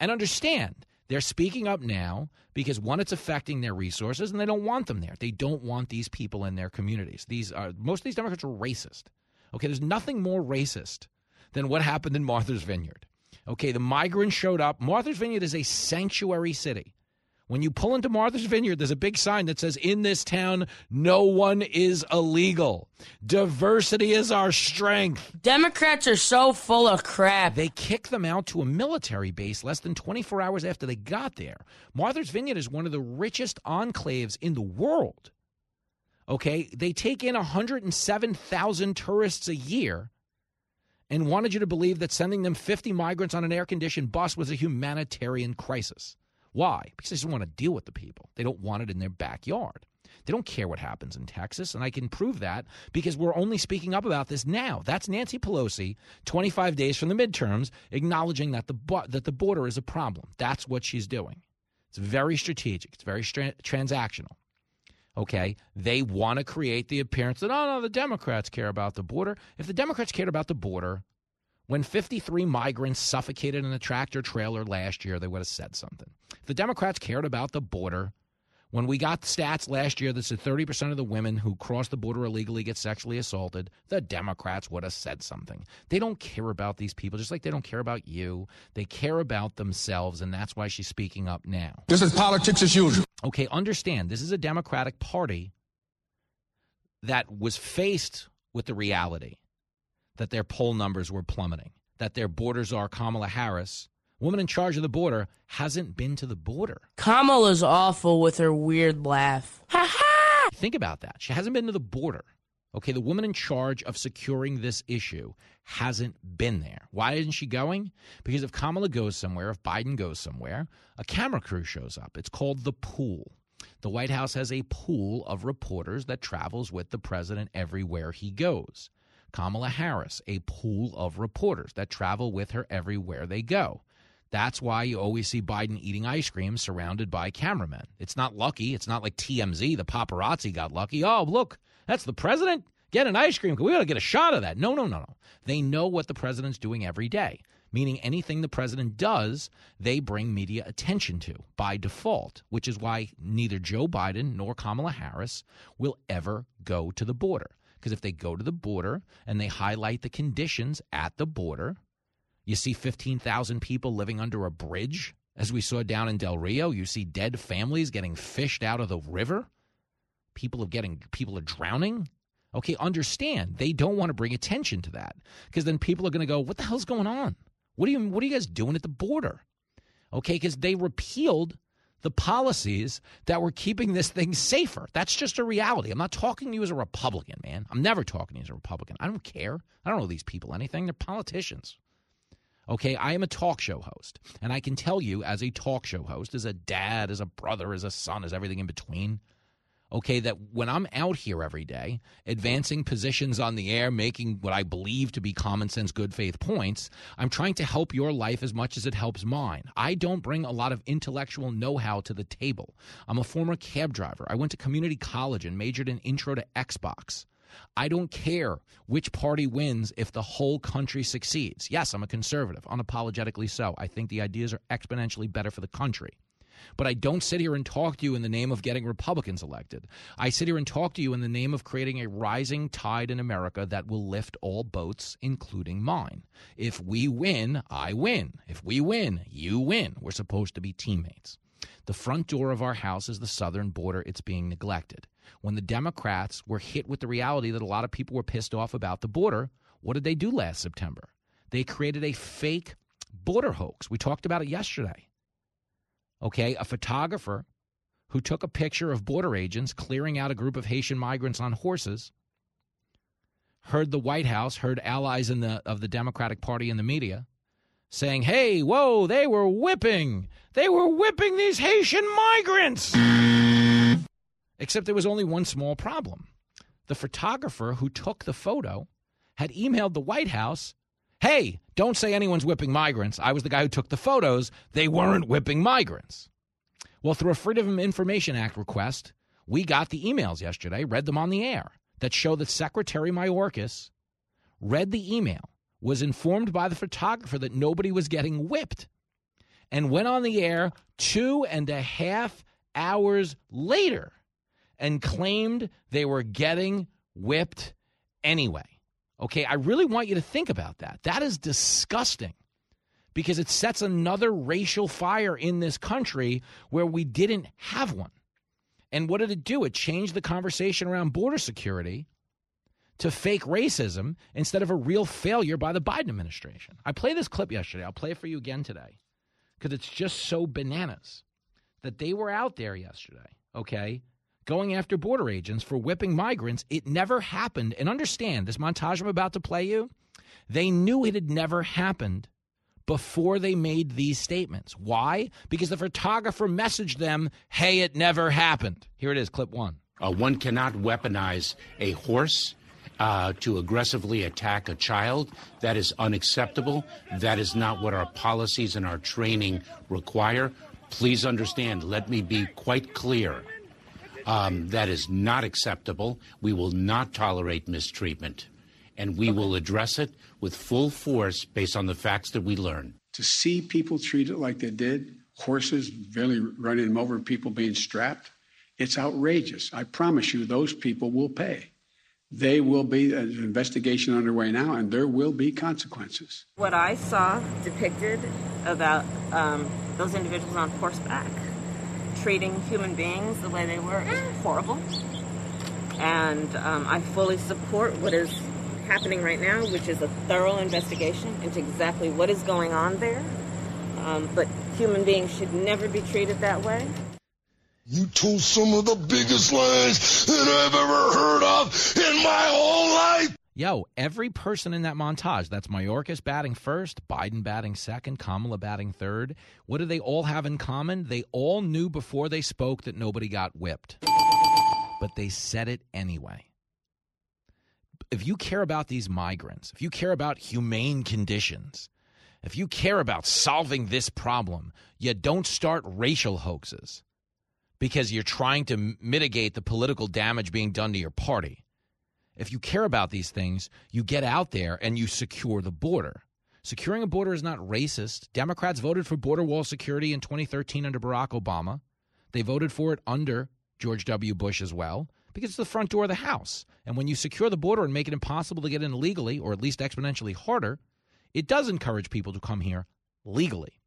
And understand, they're speaking up now because one, it's affecting their resources, and they don't want them there. They don't want these people in their communities. These are most of these Democrats are racist. Okay, there's nothing more racist than what happened in Martha's Vineyard. Okay, the migrants showed up. Martha's Vineyard is a sanctuary city. When you pull into Martha's Vineyard, there's a big sign that says, In this town, no one is illegal. Diversity is our strength. Democrats are so full of crap. They kicked them out to a military base less than 24 hours after they got there. Martha's Vineyard is one of the richest enclaves in the world. Okay, they take in 107,000 tourists a year and wanted you to believe that sending them 50 migrants on an air conditioned bus was a humanitarian crisis. Why? Because they just want to deal with the people. They don't want it in their backyard. They don't care what happens in Texas, and I can prove that because we're only speaking up about this now. That's Nancy Pelosi, 25 days from the midterms, acknowledging that the that the border is a problem. That's what she's doing. It's very strategic. It's very transactional. Okay, they want to create the appearance that oh no, the Democrats care about the border. If the Democrats cared about the border, when 53 migrants suffocated in a tractor trailer last year, they would have said something. If the Democrats cared about the border, when we got stats last year that said 30% of the women who cross the border illegally get sexually assaulted, the Democrats would have said something. They don't care about these people, just like they don't care about you. They care about themselves, and that's why she's speaking up now. This is politics as usual. Okay, understand this is a Democratic Party that was faced with the reality that their poll numbers were plummeting, that their border czar Kamala Harris woman in charge of the border hasn't been to the border. Kamala's awful with her weird laugh. Ha ha! Think about that. She hasn't been to the border. Okay, the woman in charge of securing this issue hasn't been there. Why isn't she going? Because if Kamala goes somewhere, if Biden goes somewhere, a camera crew shows up. It's called the pool. The White House has a pool of reporters that travels with the president everywhere he goes. Kamala Harris, a pool of reporters that travel with her everywhere they go. That's why you always see Biden eating ice cream surrounded by cameramen. It's not lucky. It's not like TMZ, the paparazzi got lucky. Oh, look, that's the president. Get an ice cream. We got to get a shot of that. No, no, no, no. They know what the president's doing every day, meaning anything the president does, they bring media attention to by default, which is why neither Joe Biden nor Kamala Harris will ever go to the border. Because if they go to the border and they highlight the conditions at the border, you see 15,000 people living under a bridge, as we saw down in Del Rio. You see dead families getting fished out of the river. People are getting people are drowning. Okay, understand they don't want to bring attention to that because then people are going to go, "What the hell's going on? What are you What are you guys doing at the border?" Okay, because they repealed the policies that were keeping this thing safer. That's just a reality. I'm not talking to you as a Republican, man. I'm never talking to you as a Republican. I don't care. I don't know these people anything. They're politicians. Okay, I am a talk show host, and I can tell you, as a talk show host, as a dad, as a brother, as a son, as everything in between, okay, that when I'm out here every day, advancing positions on the air, making what I believe to be common sense, good faith points, I'm trying to help your life as much as it helps mine. I don't bring a lot of intellectual know how to the table. I'm a former cab driver. I went to community college and majored in intro to Xbox. I don't care which party wins if the whole country succeeds. Yes, I'm a conservative, unapologetically so. I think the ideas are exponentially better for the country. But I don't sit here and talk to you in the name of getting Republicans elected. I sit here and talk to you in the name of creating a rising tide in America that will lift all boats, including mine. If we win, I win. If we win, you win. We're supposed to be teammates. The front door of our house is the southern border. It's being neglected when the Democrats were hit with the reality that a lot of people were pissed off about the border, what did they do last September? They created a fake border hoax. We talked about it yesterday. Okay, a photographer who took a picture of border agents clearing out a group of Haitian migrants on horses heard the White House, heard allies in the of the Democratic Party in the media saying, "Hey, whoa, they were whipping. They were whipping these Haitian migrants." Except there was only one small problem. The photographer who took the photo had emailed the White House Hey, don't say anyone's whipping migrants. I was the guy who took the photos. They weren't whipping migrants. Well, through a Freedom of Information Act request, we got the emails yesterday, read them on the air, that show that Secretary Mayorkas read the email, was informed by the photographer that nobody was getting whipped, and went on the air two and a half hours later and claimed they were getting whipped anyway. Okay, I really want you to think about that. That is disgusting because it sets another racial fire in this country where we didn't have one. And what did it do? It changed the conversation around border security to fake racism instead of a real failure by the Biden administration. I played this clip yesterday. I'll play it for you again today because it's just so bananas that they were out there yesterday, okay, going after border agents for whipping migrants. It never happened. And understand this montage I'm about to play you, they knew it had never happened before they made these statements. Why? Because the photographer messaged them, hey, it never happened. Here it is, clip one. Uh, one cannot weaponize a horse. Uh, to aggressively attack a child. That is unacceptable. That is not what our policies and our training require. Please understand, let me be quite clear. Um, that is not acceptable. We will not tolerate mistreatment, and we will address it with full force based on the facts that we learn. To see people treated like they did, horses barely running them over, people being strapped, it's outrageous. I promise you, those people will pay. They will be an investigation underway now, and there will be consequences. What I saw depicted about um, those individuals on horseback treating human beings the way they were is horrible. And um, I fully support what is happening right now, which is a thorough investigation into exactly what is going on there. Um, but human beings should never be treated that way. You told some of the biggest lies that I've ever heard of in my whole life. Yo, every person in that montage, that's Mayorkas batting first, Biden batting second, Kamala batting third. What do they all have in common? They all knew before they spoke that nobody got whipped. But they said it anyway. If you care about these migrants, if you care about humane conditions, if you care about solving this problem, you don't start racial hoaxes because you're trying to mitigate the political damage being done to your party. If you care about these things, you get out there and you secure the border. Securing a border is not racist. Democrats voted for border wall security in 2013 under Barack Obama. They voted for it under George W. Bush as well because it's the front door of the House. And when you secure the border and make it impossible to get in legally, or at least exponentially harder, it does encourage people to come here legally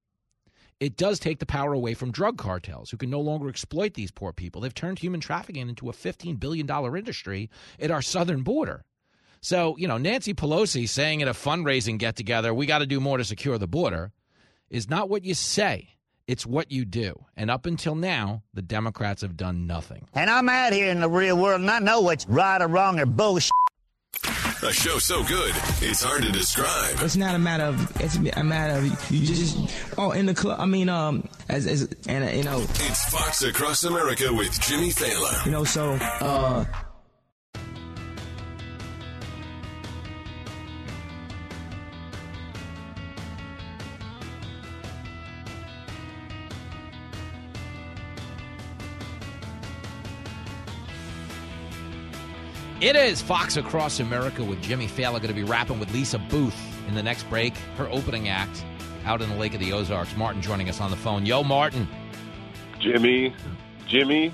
it does take the power away from drug cartels who can no longer exploit these poor people. They've turned human trafficking into a $15 billion industry at our southern border. So, you know, Nancy Pelosi saying at a fundraising get together, we got to do more to secure the border, is not what you say. It's what you do. And up until now, the Democrats have done nothing. And I'm out here in the real world and I know what's right or wrong or bullshit. A show so good, it's hard to describe. It's not a matter of, it's a matter of, you just, oh, in the club, I mean, um, as, as, and, uh, you know. It's Fox Across America with Jimmy Failla. You know, so, uh, It is Fox Across America with Jimmy Failla going to be rapping with Lisa Boothe in the next break. Her opening act out in the Lake of the Ozarks. Martin joining us on the phone. Yo, Martin. Jimmy, Jimmy,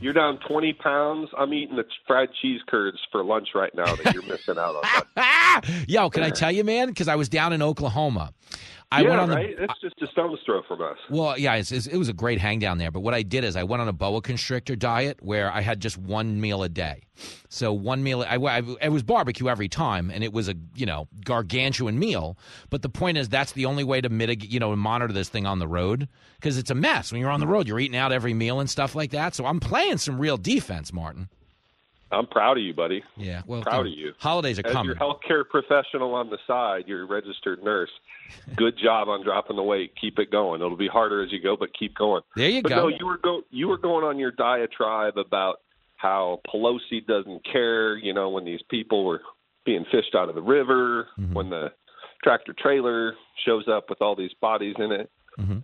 you're down 20 pounds. I'm eating the fried cheese curds for lunch right now that you're missing out on. Yo, can I tell you, man? Because I was down in Oklahoma I yeah, went on right. the, it's just a stone's throw from us. Well, yeah, it's, it's, it was a great hang down there. But what I did is I went on a boa constrictor diet where I had just one meal a day. So one meal, I, I, it was barbecue every time, and it was a you know gargantuan meal. But the point is, that's the only way to mitigate, you know, monitor this thing on the road because it's a mess when you're on the road. You're eating out every meal and stuff like that. So I'm playing some real defense, Martin. I'm proud of you, buddy. Yeah, well, proud of you. Holidays are As coming. your healthcare professional on the side, you're a registered nurse. Good job on dropping the weight. Keep it going. It'll be harder as you go, but keep going. There you but go. No, you were go you were going on your diatribe about how Pelosi doesn't care. You know, when these people were being fished out of the river, Mm-hmm. when the tractor trailer shows up with all these bodies in it. Mm-hmm.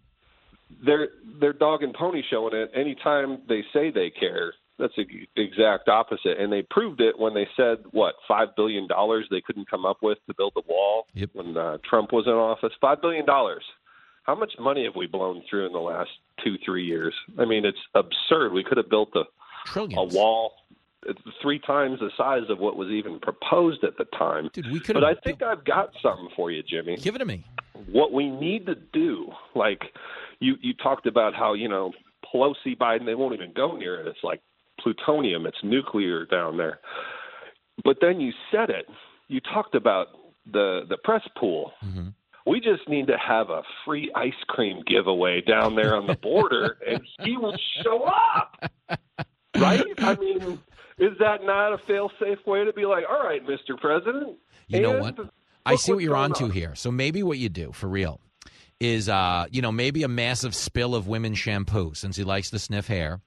They're they're dog and pony showing it. Anytime they say they care, that's the exact opposite. And they proved it when they said what five billion dollars they couldn't come up with to build the wall yep. when uh, Trump was in office. Five billion dollars. How much money have we blown through in the last two three years? I mean, it's absurd. We could have built a Trillions. a wall. Three times the size of what was even proposed at the time. Dude, we could but I think I've got something for you, Jimmy. Give it to me. What we need to do, like you you talked about how you know Pelosi, Biden, they won't even go near it. It's like plutonium. It's nuclear down there. But then you said it. You talked about the the press pool. Mm-hmm. We just need to have a free ice cream giveaway down there on the border, and he will show up. Right? I mean, is that not a fail-safe way to be like, all right, Mr. President? You know what? I see what you're onto on." here. So maybe what you do for real is, uh, you know, maybe a massive spill of women's shampoo since he likes to sniff hair.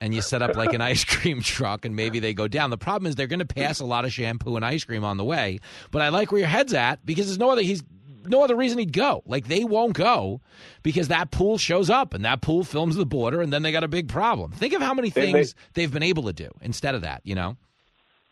And you set up like an ice cream truck, and maybe they go down. The problem is they're going to pass a lot of shampoo and ice cream on the way. But I like where your head's at because there's no other. He's no other reason he'd go. Like they won't go because that pool shows up and that pool films the border, and then they got a big problem. Think of how many things they, have been able to do instead of that. You know.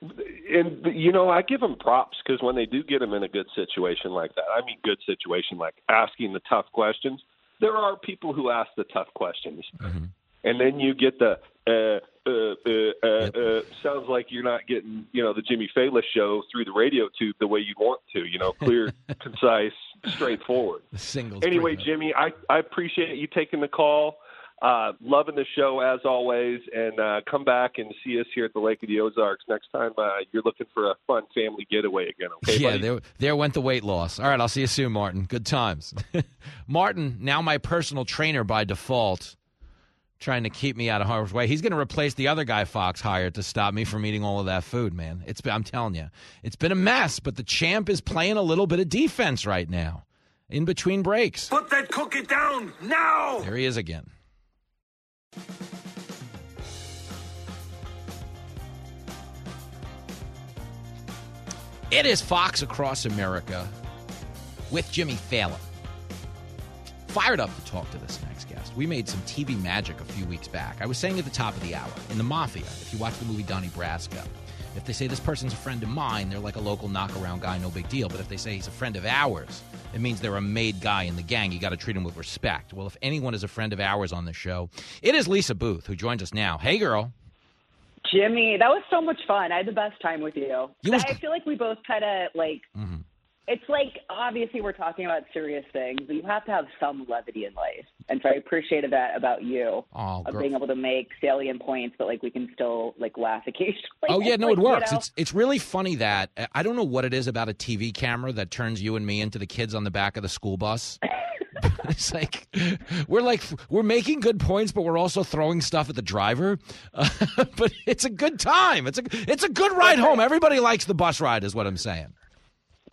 And you know, I give them props because when they do get them in a good situation like that, I mean, good situation like asking the tough questions. There are people who ask the tough questions, mm-hmm. and then you get the uh, uh, uh, uh, yep. uh, sounds like you're not getting, you know, the Jimmy Failla show through the radio tube the way you want to, you know, clear, concise, straightforward. Singles. Anyway, Jimmy, I, I appreciate you taking the call. Uh, loving the show as always, and uh, come back and see us here at the Lake of the Ozarks next time uh, you're looking for a fun family getaway again. Okay, yeah, buddy? there, there went the weight loss. All right, I'll see you soon, Martin. Good times. Martin, now my personal trainer by default trying to keep me out of harm's way. He's going to replace the other guy Fox hired to stop me from eating all of that food, man. It's been, I'm telling you, it's been a mess, but the champ is playing a little bit of defense right now in between breaks. Put that cookie down now. There he is again. It is Fox Across America with Jimmy Failla. Fired up to talk to this next guest. We made some TV magic a few weeks back. I was saying at the top of the hour in the Mafia, if you watch the movie Donnie Brasco, if they say this person's a friend of mine, they're like a local knockaround guy, no big deal. But if they say he's a friend of ours, it means they're a made guy in the gang. You got to treat him with respect. Well, if anyone is a friend of ours on the show, it is Lisa Boothe, who joins us now. Hey, girl. Jimmy, that was so much fun. I had the best time with you. you was... I feel like we both kind of like mm-hmm it's like obviously we're talking about serious things, but you have to have some levity in life. And so I appreciated that about you oh, of being able to make salient points, but like we can still like laugh occasionally. Oh yeah, no, like, it works. You know? It's it's really funny that I don't know what it is about a TV camera that turns you and me into the kids on the back of the school bus. it's like we're like we're making good points, but we're also throwing stuff at the driver. Uh, but it's a good time. It's a it's a good ride home. Everybody likes the bus ride, is what I'm saying.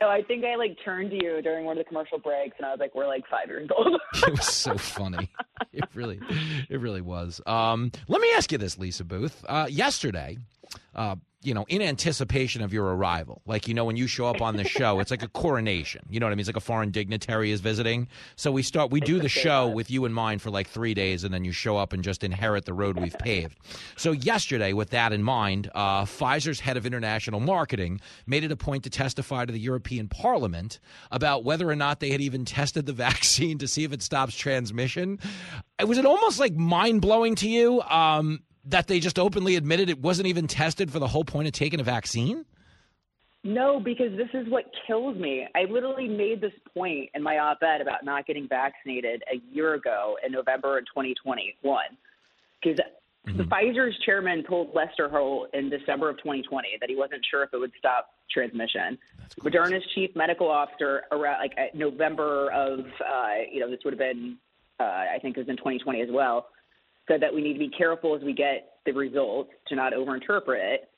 No, I think I like turned to you during one of the commercial breaks, and I was like, "We're like five years old." it was so funny. It really, it really was. Um, let me ask you this, Lisa Boothe. Uh, yesterday, uh, you know, in anticipation of your arrival. Like, you know, when you show up on the show, it's like a coronation. You know what I mean? It's like a foreign dignitary is visiting. So we start, we do the show with you in mind for like three days, and then you show up and just inherit the road we've paved. So yesterday, with that in mind, uh, Pfizer's head of international marketing made it a point to testify to the European Parliament about whether or not they had even tested the vaccine to see if it stops transmission. It Was it almost like mind blowing to you? Um, that they just openly admitted it wasn't even tested for the whole point of taking a vaccine? No, because this is what kills me. I literally made this point in my op ed about not getting vaccinated a year ago in November of 2021. Because mm-hmm. the Pfizer's chairman told Lester Holt in December of 2020 that he wasn't sure if it would stop transmission. Moderna's chief medical officer, around like November of, uh, you know, this would have been, uh, I think it was in 2020 as well said that we need to be careful as we get the results to not overinterpret it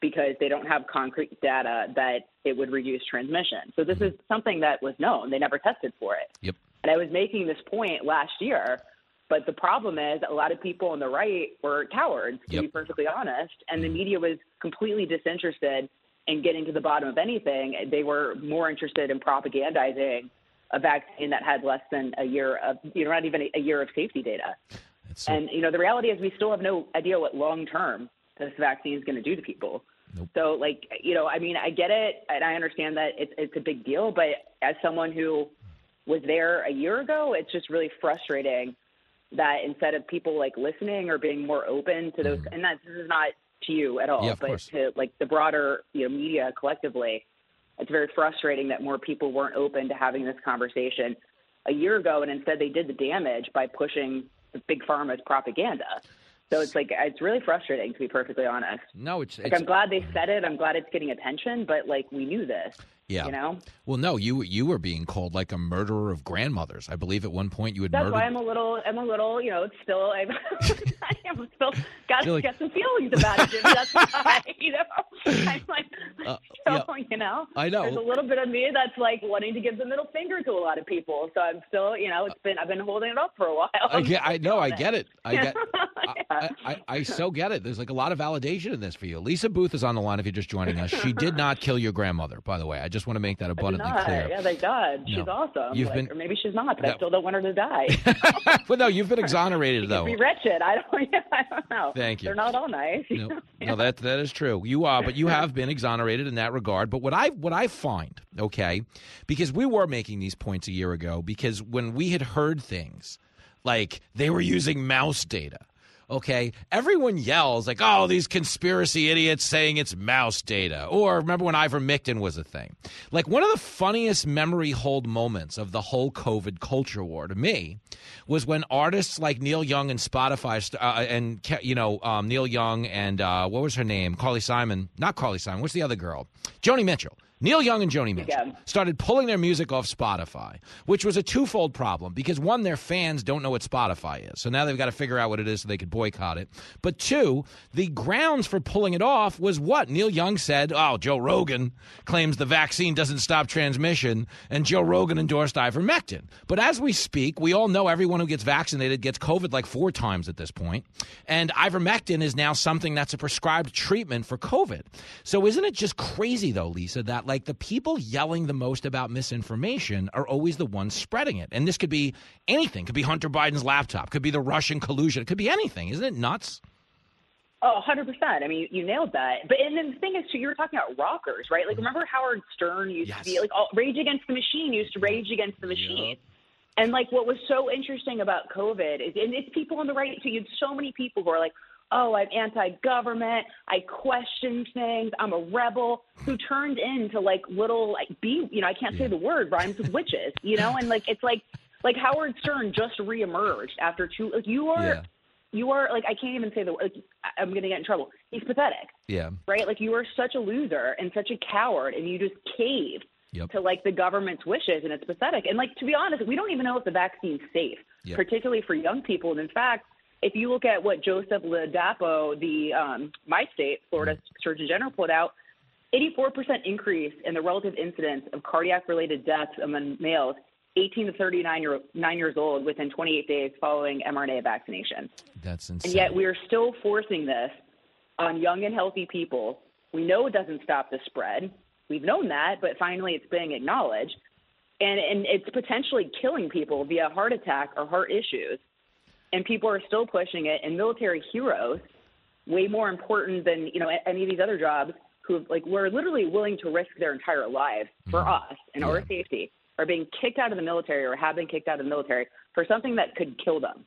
because they don't have concrete data that it would reduce transmission. So this is mm-hmm. something that was known. They never tested for it. Yep. And I was making this point last year, but the problem is a lot of people on the right were cowards, to yep. be perfectly honest, and the mm-hmm. media was completely disinterested in getting to the bottom of anything. They were more interested in propagandizing a vaccine that had less than a year of, you know, not even a year of safety data. So, and you know, the reality is we still have no idea what long term this vaccine is going to do to people. Nope. So, like, you know, I mean, I get it, and I understand that it's it's a big deal. But as someone who was there a year ago, it's just really frustrating that instead of people like listening or being more open to those, mm. and that this is not to you at all, yeah, but course. to like the broader you know media collectively, it's very frustrating that more people weren't open to having this conversation a year ago, and instead they did the damage by pushing big pharma's propaganda. So it's like it's really frustrating to be perfectly honest. No, it's, like it's I'm glad they said it. I'm glad it's getting attention, but like we knew this. Yeah. You know? Well, no, you you were being called like a murderer of grandmothers. I believe at one point you had That's murdered. why I'm a little, I'm a little, you know, it's still, I'm, I'm still got like, get some feelings about it, Jimmy. That's why, you know, I'm like, uh, so, yeah, you know, I know. There's a little bit of me that's like wanting to give the middle finger to a lot of people. So I'm still, you know, it's been, I've been holding it up for a while. I get, I know, I get it. I get, I, I, I so get it. There's like a lot of validation in this for you. Lisa Boothe is on the line if you're just joining us. She did not kill your grandmother, by the way. I just want to make that abundantly clear. Yeah, thank God. She's awesome. You've Like, been- or maybe she's not, but That- I still don't want her to die. but no, you've been exonerated She'd though. be wretched. I don't. I don't know. Thank you. They're not all nice. No, no, that that is true. You are, but you have been exonerated in that regard. But what I what I find, okay, because we were making these points a year ago, because when we had heard things like they were using mouse data. Okay, everyone yells like, "Oh, these conspiracy idiots saying it's mouse data." Or remember when ivermectin was a thing? Like one of the funniest memory hold moments of the whole COVID culture war to me was when artists like Neil Young and Spotify uh, and you know um, Neil Young and uh, what was her name? Carly Simon, not Carly Simon. What's the other girl? Joni Mitchell. Neil Young and Joni Mitchell Yeah. started pulling their music off Spotify, which was a twofold problem because one, their fans don't know what Spotify is. So now they've got to figure out what it is so they could boycott it. But two, the grounds for pulling it off was what? Neil Young said, oh, Joe Rogan claims the vaccine doesn't stop transmission, and Joe Rogan endorsed ivermectin. But as we speak, we all know everyone who gets vaccinated gets COVID like four times at this point, and ivermectin is now something that's a prescribed treatment for COVID. So isn't it just crazy though, Lisa, that like the people yelling the most about misinformation are always the ones spreading it? And this could be anything. Could be Hunter Biden's laptop. Could be the Russian collusion. It could be anything. Isn't it nuts? Oh, 100%. I mean, you nailed that. But and then the thing is, too, you were talking about rockers, right? Like, mm-hmm. remember Howard Stern used to be like, all, Rage Against the Machine used to rage against the machine. And like, what was so interesting about COVID is, and it's people on the right too. You have so many people who are like, "Oh, I'm anti-government. I question things. I'm a rebel." Who turned into like little like be, you know, I can't say the word rhymes with witches, you know, and like it's like like Howard Stern just reemerged after two. Like you are, Yeah. you are like I can't even say the word. Like, I'm gonna get in trouble. He's pathetic Yeah. right? Like you are such a loser and such a coward, and you just caved Yep. to like the government's wishes, and it's pathetic. And like to be honest, we don't even know if the vaccine's safe, Yep. particularly for young people. And in fact, if you look at what Joseph Ladapo, the um, my state, Florida Surgeon General, put out, 84% increase in the relative incidence of cardiac-related deaths among males 18 to 39 year, nine years old within 28 days following mRNA vaccination. That's insane. And yet we are still forcing this on young and healthy people. We know it doesn't stop the spread. We've known that, but finally it's being acknowledged. And, and it's potentially killing people via heart attack or heart issues. And people are still pushing it. And military heroes, way more important than you know any of these other jobs, who like were literally willing to risk their entire lives for Mm-hmm. us and our safety, are being kicked out of the military or have been kicked out of the military for something that could kill them,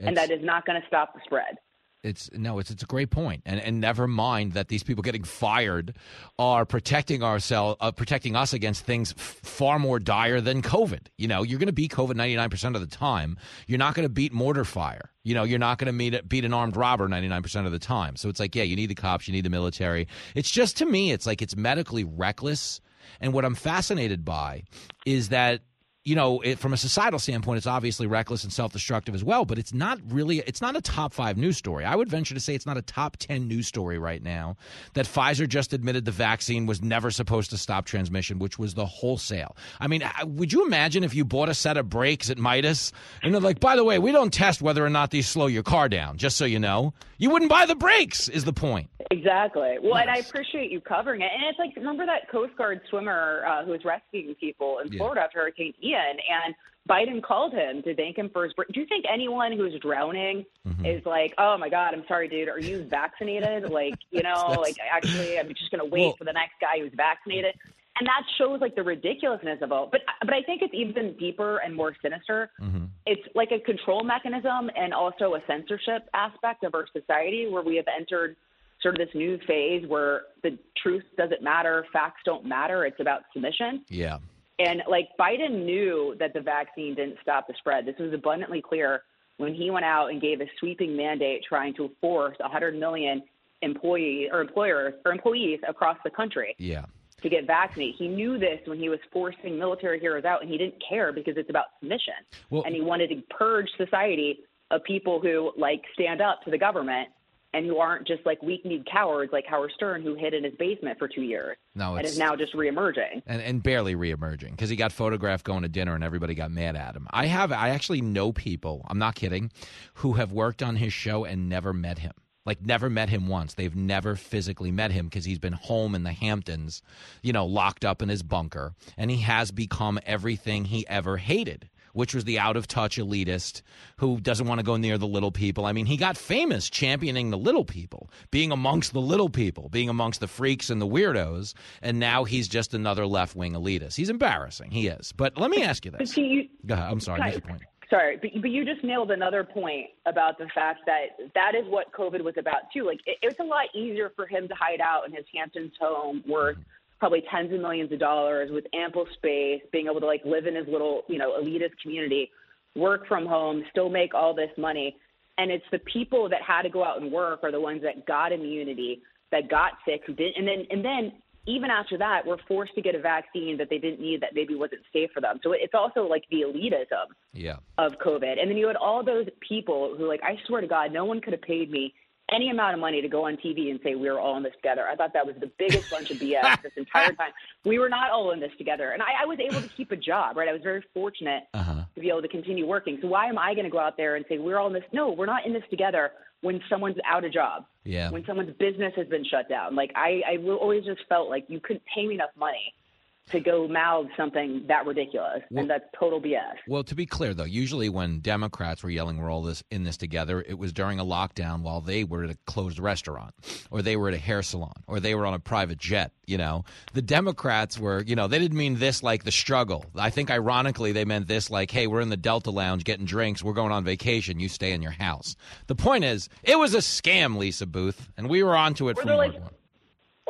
and that is not going to stop the spread. It's no, it's it's a great point, and and never mind that these people getting fired are protecting ourselves, uh, protecting us against things f- far more dire than COVID. You know, you're going to beat COVID 99 percent of the time. You're not going to beat mortar fire. You know, you're not going to meet beat an armed robber 99 percent of the time. So it's like, yeah, you need the cops, you need the military. It's just to me, it's like it's medically reckless. And what I'm fascinated by is that you know, it, from a societal standpoint, it's obviously reckless and self-destructive as well. But it's not really, it's not a top five news story. I would venture to say it's not a top ten news story right now. That Pfizer just admitted the vaccine was never supposed to stop transmission, which was the wholesale. I mean, would you imagine if you bought a set of brakes at Midas and they're like, by the way, we don't test whether or not these slow your car down, just so you know, you wouldn't buy the brakes. Is the point? Exactly. Well, and I appreciate you covering it. And it's like, remember that Coast Guard swimmer uh, who was rescuing people in Yeah. Florida after Hurricane Ian, and Biden called him to thank him for his. Do you think anyone who's drowning Mm-hmm. is like, "Oh my God, I'm sorry, dude. Are you vaccinated?" like, you know, like actually, I'm just going to wait Well- for the next guy who's vaccinated. And that shows like the ridiculousness of it. But but I think it's even deeper and more sinister Mm-hmm. it's like a control mechanism and also a censorship aspect of our society where we have entered sort of this new phase where the truth doesn't matter, facts don't matter, it's about submission. Yeah. And like Biden knew that the vaccine didn't stop the spread. This was abundantly clear when he went out and gave a sweeping mandate trying to force 100 million employee or employers or employees across the country Yeah. to get vaccinated. He knew this when he was forcing military heroes out, and he didn't care because it's about submission. Well- and he wanted to purge society of people who like stand up to the government and who aren't just like weak-kneed cowards like Howard Stern, who hid in his basement for two years No, and is now just reemerging. and, and barely reemerging because he got photographed going to dinner and everybody got mad at him. I have I actually know people, I'm not kidding, who have worked on his show and never met him. Like never met him once. They've never physically met him because he's been home in the Hamptons, you know, locked up in his bunker, and he has become everything he ever hated. Which was the out of touch elitist who doesn't want to go near the little people. I mean, he got famous championing the little people, being amongst the little people, being amongst the freaks and the weirdos, and now he's just another left wing elitist. He's embarrassing. He is. But let me ask you this. you, Go ahead. I'm sorry. Sorry. Make your point. Sorry, but, but you just nailed another point about the fact that that is what COVID was about too. Like it, it's a lot easier for him to hide out in his Hamptons home, worth mm-hmm. Probably tens of millions of dollars, with ample space, being able to like live in his little, you know, elitist community, work from home, still make all this money. And it's the people that had to go out and work are the ones that got immunity, that got sick, who didn't, and then and then even after that, were forced to get a vaccine that they didn't need, that maybe wasn't safe for them. So it's also like the elitism Yeah. of COVID. And then you had all those people who, like, I swear to God, no one could have paid me any amount of money to go on TV and say we were all in this together. I thought that was the biggest bunch of BS this entire time. We were not all in this together. And I, I was able to keep a job, right? I was very fortunate Uh-huh. to be able to continue working. So why am I going to go out there and say we're all in this? No, we're not in this together when someone's out of job. Yeah. When someone's business has been shut down. Like I, I always just felt like you couldn't pay me enough money to go mouth something that ridiculous. Well- and that's total BS. Well, to be clear, though, usually when Democrats were yelling we're all this in this together, it was during a lockdown while they were at a closed restaurant, or they were at a hair salon, or they were on a private jet. You know, the Democrats were, you know, they didn't mean this like the struggle. I think ironically they meant this like, hey, we're in the Delta Lounge getting drinks, we're going on vacation, you stay in your house. The point is, it was a scam, Lisa Boothe, and we were onto it Or from like- one.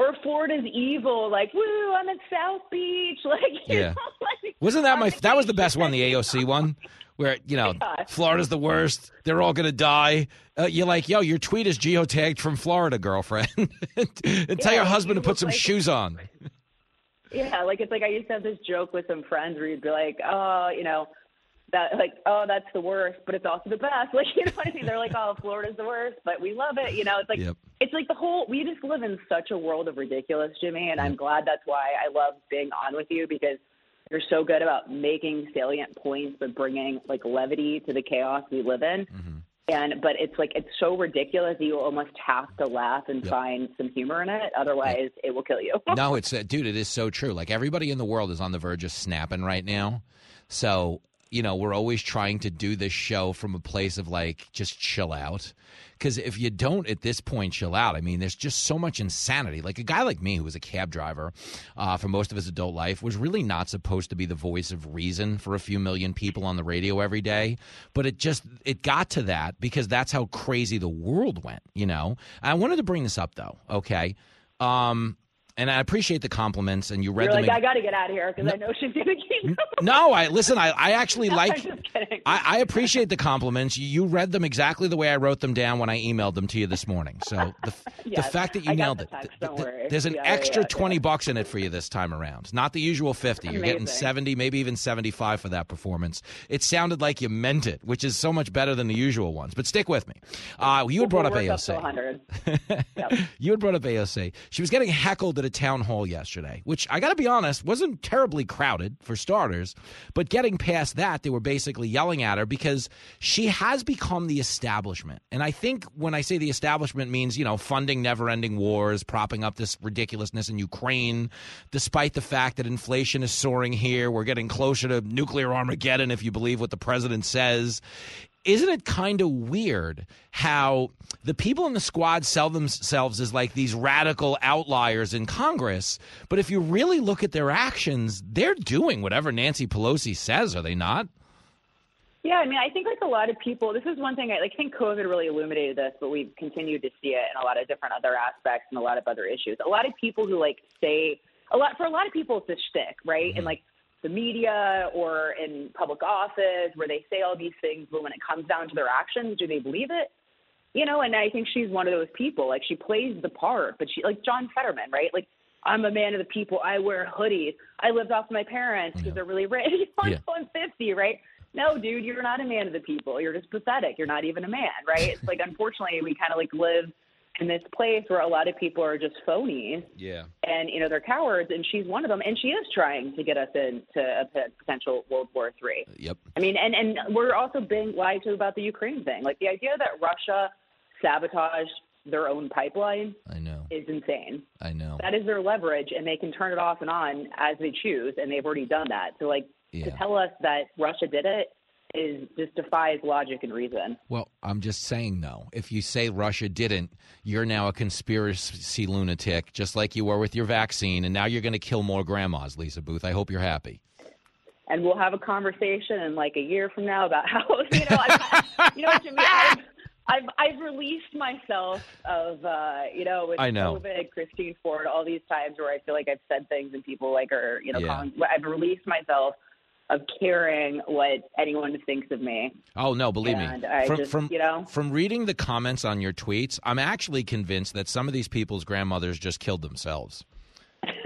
Or Florida's evil, like, woo, I'm at South Beach. Like, you Yeah. know, like, Wasn't that my? That was the best one, the AOC one, where you know Yeah. Florida's the worst. They're all gonna die. Uh, you're like, yo, your tweet is geotagged from Florida, girlfriend, and tell Yeah, your like, husband to put some like- shoes on. yeah, like it's like I used to have this joke with some friends where you'd be like, oh, you know, that like, oh, that's the worst, but it's also the best. Like, you know what I mean? They're like, oh, Florida's the worst, but we love it. You know, it's like Yep. it's like the whole. We just live in such a world of ridiculous, Jimmy, and I'm glad that's why I love being on with you because you're so good about making salient points, but bringing like levity to the chaos we live in. Mm-hmm. And but it's like it's so ridiculous that you almost have to laugh and find some humor in it. Otherwise, it will kill you. no, it's uh, dude, it is so true. Like everybody in the world is on the verge of snapping right now. So you know, we're always trying to do this show from a place of like just chill out. Because if you don't at this point chill out, I mean, there's just so much insanity. Like a guy like me, who was a cab driver uh, for most of his adult life, was really not supposed to be the voice of reason for a few million people on the radio every day. But it just it got to that because that's how crazy the world went. You know, I wanted to bring this up though. Okay. Um, and I appreciate the compliments, and you read You're them. like, in- I got to get out of here because I know she's gonna keep. no, I listen. I, I actually No, like. I'm just kidding. I, I appreciate the compliments. You, read them exactly the way I wrote them down when I emailed them to you this morning. So the, the fact that you nailed the it, text, th- don't worry. there's an Yeah, yeah, extra yeah, twenty bucks in it for you this time around. Not the usual fifty. You're getting seventy, maybe even seventy-five for that performance. It sounded like you meant it, which is so much better than the usual ones. But stick with me. Uh, you had brought up AOC. to 100. You had brought up AOC. She was getting heckled at a town hall yesterday, which I got to be honest, wasn't terribly crowded for starters. But getting past that, they were basically yelling at her because she has become the establishment. And I think when I say the establishment means, you know, funding never ending wars, propping up this ridiculousness in Ukraine, despite the fact that inflation is soaring here. We're getting closer to nuclear Armageddon, if you believe what the president says isn't it kind of weird how the people in the squad sell themselves as like these radical outliers in Congress, but if you really look at their actions, they're doing whatever Nancy Pelosi says, are they not? Yeah, I mean, I think like a lot of people. This is one thing I like. think COVID really illuminated this, but we've continued to see it in a lot of different other aspects and a lot of other issues. A lot of people who like say a lot for a lot of people it's a shtick, right? And mm-hmm. like the media or in public office where they say all these things, but when it comes down to their actions, do they believe it? You know, and I think she's one of those people. Like she plays the part, but she like John Fetterman, right? Like I'm a man of the people. I wear hoodies. I lived off my parents because they're really rich. I'm Yeah. going 50, right? No, dude, you're not a man of the people. You're just pathetic. You're not even a man, right? It's like unfortunately we kind of like live in this place where a lot of people are just phonies Yeah. and you know they're cowards, and she's one of them, and she is trying to get us into a potential World War Three. Uh, yep. I mean, and and we're also being lied to about the Ukraine thing. Like the idea that Russia sabotaged their own pipeline I know. is insane. I know. That is their leverage, and they can turn it off and on as they choose, and they've already done that. So, like, to tell us that Russia did it is just defies logic and reason. Well, I'm just saying though, if you say Russia didn't, you're now a conspiracy lunatic, just like you were with your vaccine, and now you're going to kill more grandmas, Lisa Boothe. I hope you're happy. And we'll have a conversation in like a year from now about how you know, I've, you know, Jimmy, I've, I've I've released myself of uh, you know with I know. COVID, Christine Ford, all these times where I feel like I've said things and people like are you know Yeah. calling, I've released myself of caring what anyone thinks of me. Oh no, believe And me. I from just, from you know? from reading the comments on your tweets, I'm actually convinced that some of these people's grandmothers just killed themselves.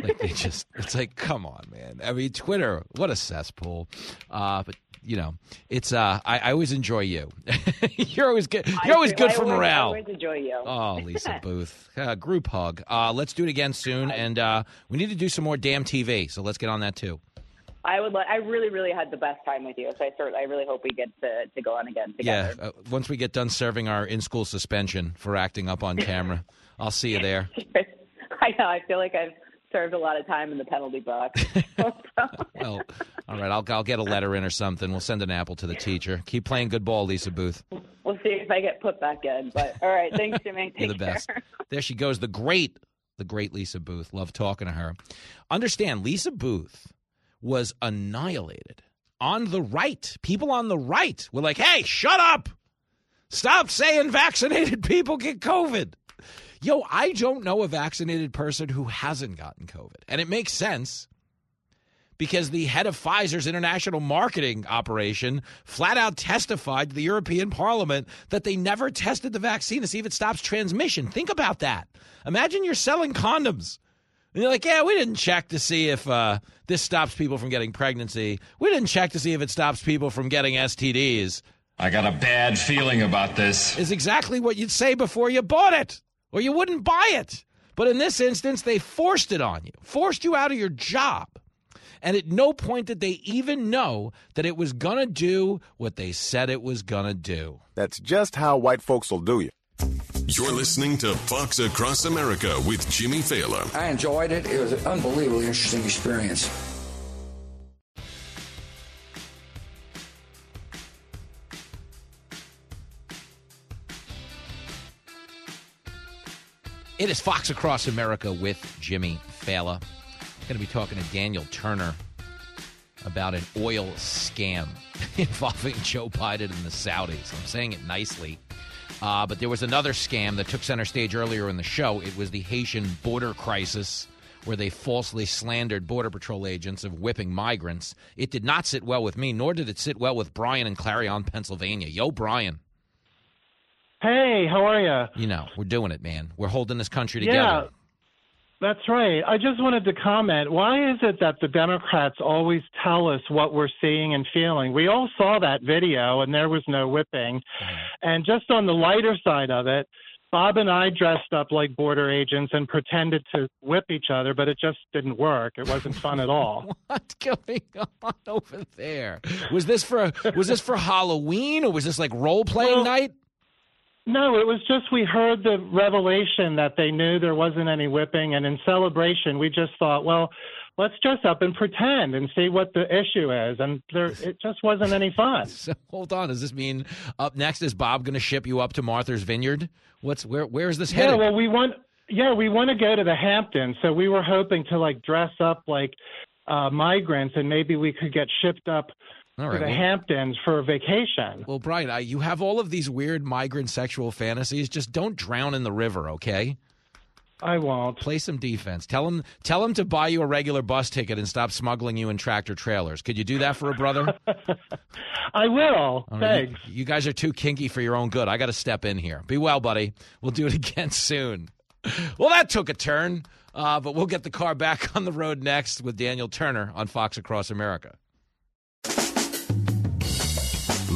Like they just, it's like, come on, man. I mean, Twitter, what a cesspool. Uh, but you know, it's. Uh, I, I always enjoy you. you're always good. You're always good I for always, morale. I always enjoy you. Oh, Lisa Boothe. Uh, group hug. Uh, let's do it again soon. And uh, we need to do some more damn TV. So let's get on that too. I would. I really, really had the best time with you. So I sort. I really hope we get to, to go on again together. Yeah. Uh, once we get done serving our in school suspension for acting up on camera, I'll see you there. I know. I feel like I've served a lot of time in the penalty box. Well, all right. I'll, I'll get a letter in or something. We'll send an apple to the teacher. Keep playing good ball, Lisa Boothe. we'll see if I get put back in. But all right. Thanks, Jimmy. You're the Take care. best. There she goes. The great, the great Lisa Boothe. Love talking to her. Understand, Lisa Boothe was annihilated on the right. People on the right were like, hey, shut up. Stop saying vaccinated people get COVID. Yo, I don't know a vaccinated person who hasn't gotten COVID. And it makes sense because the head of Pfizer's international marketing operation flat out testified to the European Parliament that they never tested the vaccine to see if it stops transmission. Think about that. Imagine you're selling condoms. And you're like, yeah, we didn't check to see if uh, this stops people from getting pregnancy. We didn't check to see if it stops people from getting STDs. I got a bad feeling about this. Is exactly what you'd say before you bought it, or you wouldn't buy it. But in this instance, they forced it on you, forced you out of your job. And at no point did they even know that it was going to do what they said it was going to do. That's just how white folks will do you. You're listening to Fox Across America with Jimmy Failla. I enjoyed it. It was an unbelievably interesting experience. It is Fox Across America with Jimmy Failla. Going to be talking to Daniel Turner about an oil scam involving Joe Biden and the Saudis. I'm saying it nicely. Uh, but there was another scam that took center stage earlier in the show. It was the Haitian border crisis, where they falsely slandered Border Patrol agents of whipping migrants. It did not sit well with me, nor did it sit well with Brian in Clarion, Pennsylvania. Yo, Brian. Hey, how are you? You know, we're doing it, man. We're holding this country Yeah, together. That's right. I just wanted to comment. Why is it that the Democrats always tell us what we're seeing and feeling? We all saw that video, and there was no whipping. Mm-hmm. And just on the lighter side of it, Bob and I dressed up like border agents and pretended to whip each other, but it just didn't work. It wasn't fun at all. What's going on over there? Was this for was this for Halloween or was this like role playing Well, night? No, it was just we heard the revelation that they knew there wasn't any whipping, and in celebration, we just thought, well, let's dress up and pretend and see what the issue is, and there, it just wasn't any fun. So hold on, does this mean up next is Bob going to ship you up to Martha's Vineyard? What's where where is this Yeah, headed? well, we want, yeah, we want to go to the Hamptons, so we were hoping to like dress up like uh, migrants, and maybe we could get shipped up All to the well- Hamptons for a vacation. Well, Brian, I, you have all of these weird migrant sexual fantasies. Just don't drown in the river, okay? I won't. Play some defense. Tell him tell him to buy you a regular bus ticket and stop smuggling you in tractor trailers. Could you do that for a brother? I will. Right, Thanks. You, you guys are too kinky for your own good. I got to step in here. Be well, buddy. We'll do it again soon. Well, that took a turn, uh, but we'll get the car back on the road next with Daniel Turner on Fox Across America.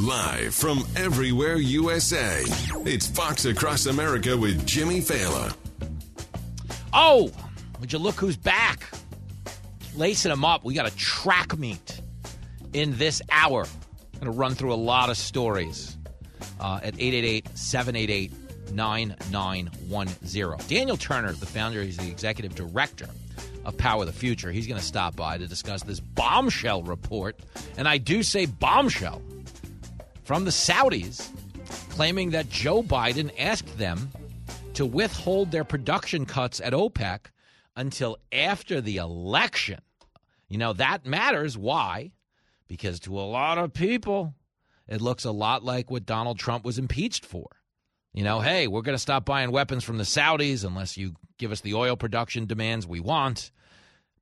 Live from everywhere USA. It's Fox Across America with Jimmy Failla. Oh, would you look who's back? Lacing them up. We got a track meet in this hour. Going to run through a lot of stories uh, at 888 788 9910. Daniel Turner, the founder, he's the executive director of Power the Future. He's going to stop by to discuss this bombshell report. And I do say bombshell from the Saudis claiming that Joe Biden asked them to withhold their production cuts at OPEC until after the election. You know, that matters. Why? Because to a lot of people, it looks a lot like what Donald Trump was impeached for. You know, hey, we're going to stop buying weapons from the Saudis unless you give us the oil production demands we want.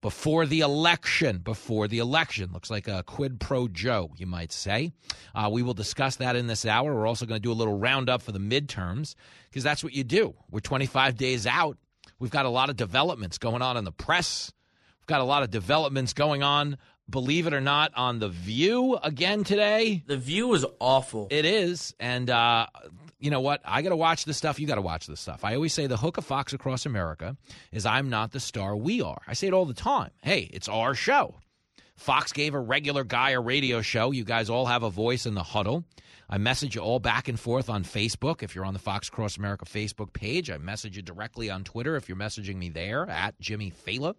Before the election, before the election. Looks like a quid pro Joe, you might say. Uh, we will discuss that in this hour. We're also going to do a little roundup for the midterms because that's what you do. We're 25 days out. We've got a lot of developments going on in the press. We've got a lot of developments going on believe it or not, on The View again today. The View is awful. It is. And uh, you know what? I got to watch this stuff. You got to watch this stuff. I always say the hook of Fox Across America is I'm not the star, we are. I say it all the time. Hey, it's our show. Fox gave a regular guy a radio show. You guys all have a voice in the huddle. I message you all back and forth on Facebook. If you're on the Fox Across America Facebook page, I message you directly on Twitter if you're messaging me there at Jimmy Failla.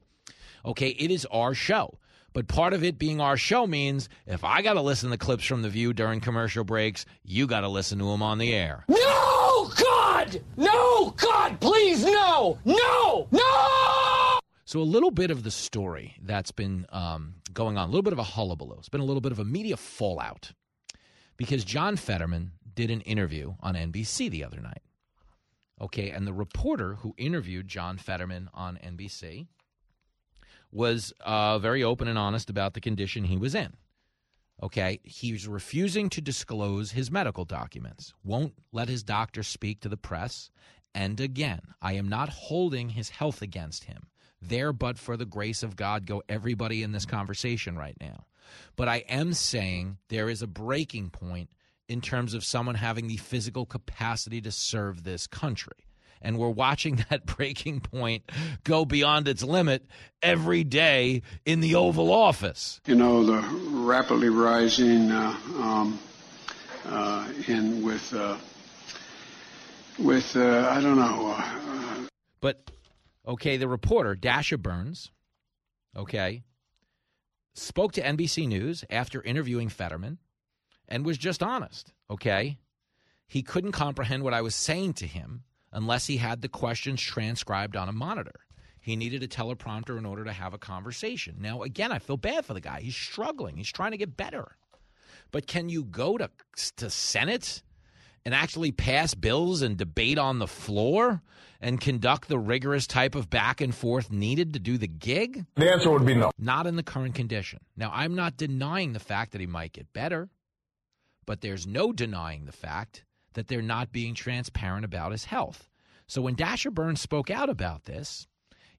Okay, it is our show. But part of it being our show means if I got to listen to clips from The View during commercial breaks, you got to listen to them on the air. No, God! No, God, please, no! No! No! So, a little bit of the story that's been um, going on, a little bit of a hullabaloo. It's been a little bit of a media fallout because John Fetterman did an interview on NBC the other night. Okay, and the reporter who interviewed John Fetterman on NBC was uh, very open and honest about the condition he was in. Okay, he's refusing to disclose his medical documents, won't let his doctor speak to the press. And again, I am not holding his health against him. There, but for the grace of God, go everybody in this conversation right now. But I am saying there is a breaking point in terms of someone having the physical capacity to serve this country and we're watching that breaking point go beyond its limit every day in the Oval Office. You know, the rapidly rising uh, um, uh, in with uh, with uh, I don't know. Uh, but okay, the reporter Dasha Burns, okay, spoke to NBC News after interviewing Fetterman and was just honest. Okay, he couldn't comprehend what I was saying to him unless he had the questions transcribed on a monitor. He needed a teleprompter in order to have a conversation. Now, again, I feel bad for the guy. He's struggling. He's trying to get better. But can you go to to Senate and actually pass bills and debate on the floor and conduct the rigorous type of back and forth needed to do the gig? The answer would be no. Not in the current condition. Now, I'm not denying the fact that he might get better, but there's no denying the fact that they're not being transparent about his health. So when Dasha Burns spoke out about this,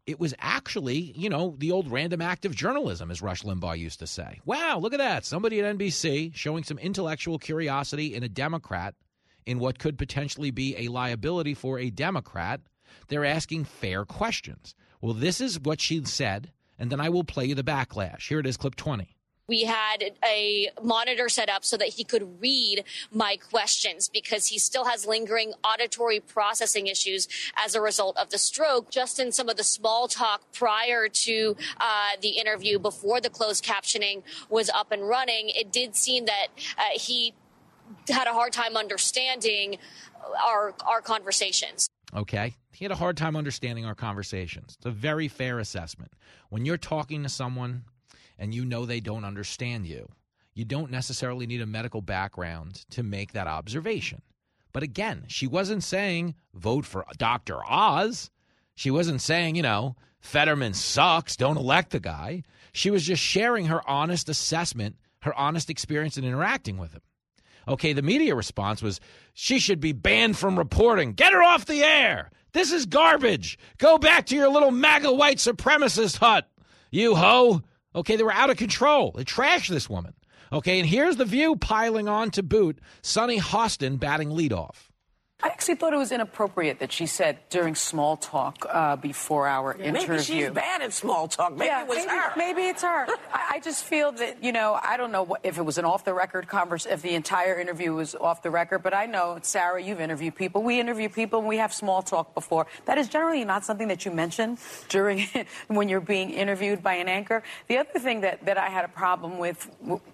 it was actually, you know, the old random act of journalism, as Rush Limbaugh used to say. Wow, look at that. Somebody at NBC showing some intellectual curiosity in a Democrat in what could potentially be a liability for a Democrat. They're asking fair questions. Well, this is what she said, and then I will play you the backlash. Here it is, clip 20 we had a monitor set up so that he could read my questions because he still has lingering auditory processing issues as a result of the stroke. Just in some of the small talk prior to uh, the interview, before the closed captioning was up and running, it did seem that uh, he had a hard time understanding our our conversations. Okay. He had a hard time understanding our conversations. It's a very fair assessment. When you're talking to someone and you know they don't understand you, you don't necessarily need a medical background to make that observation. But again, she wasn't saying vote for Dr. Oz. She wasn't saying, you know, Fetterman sucks, don't elect the guy. She was just sharing her honest assessment, her honest experience in interacting with him. Okay, the media response was she should be banned from reporting. Get her off the air. This is garbage. Go back to your little MAGA white supremacist hut, you hoe. Okay, they were out of control. They trashed this woman. Okay, and here's the view piling on to boot Sonny Hostin batting leadoff. I actually thought it was inappropriate that she said during small talk uh, before our Yeah, interview. maybe she's bad at small talk. Maybe yeah, it was maybe, her. Maybe it's her. I, I just feel that you know I don't know what, if it was an off the record conversation, if the entire interview was off the record. But I know Sarah, you've interviewed people. We interview people, and we have small talk before. That is generally not something that you mention during when you're being interviewed by an anchor. The other thing that that I had a problem with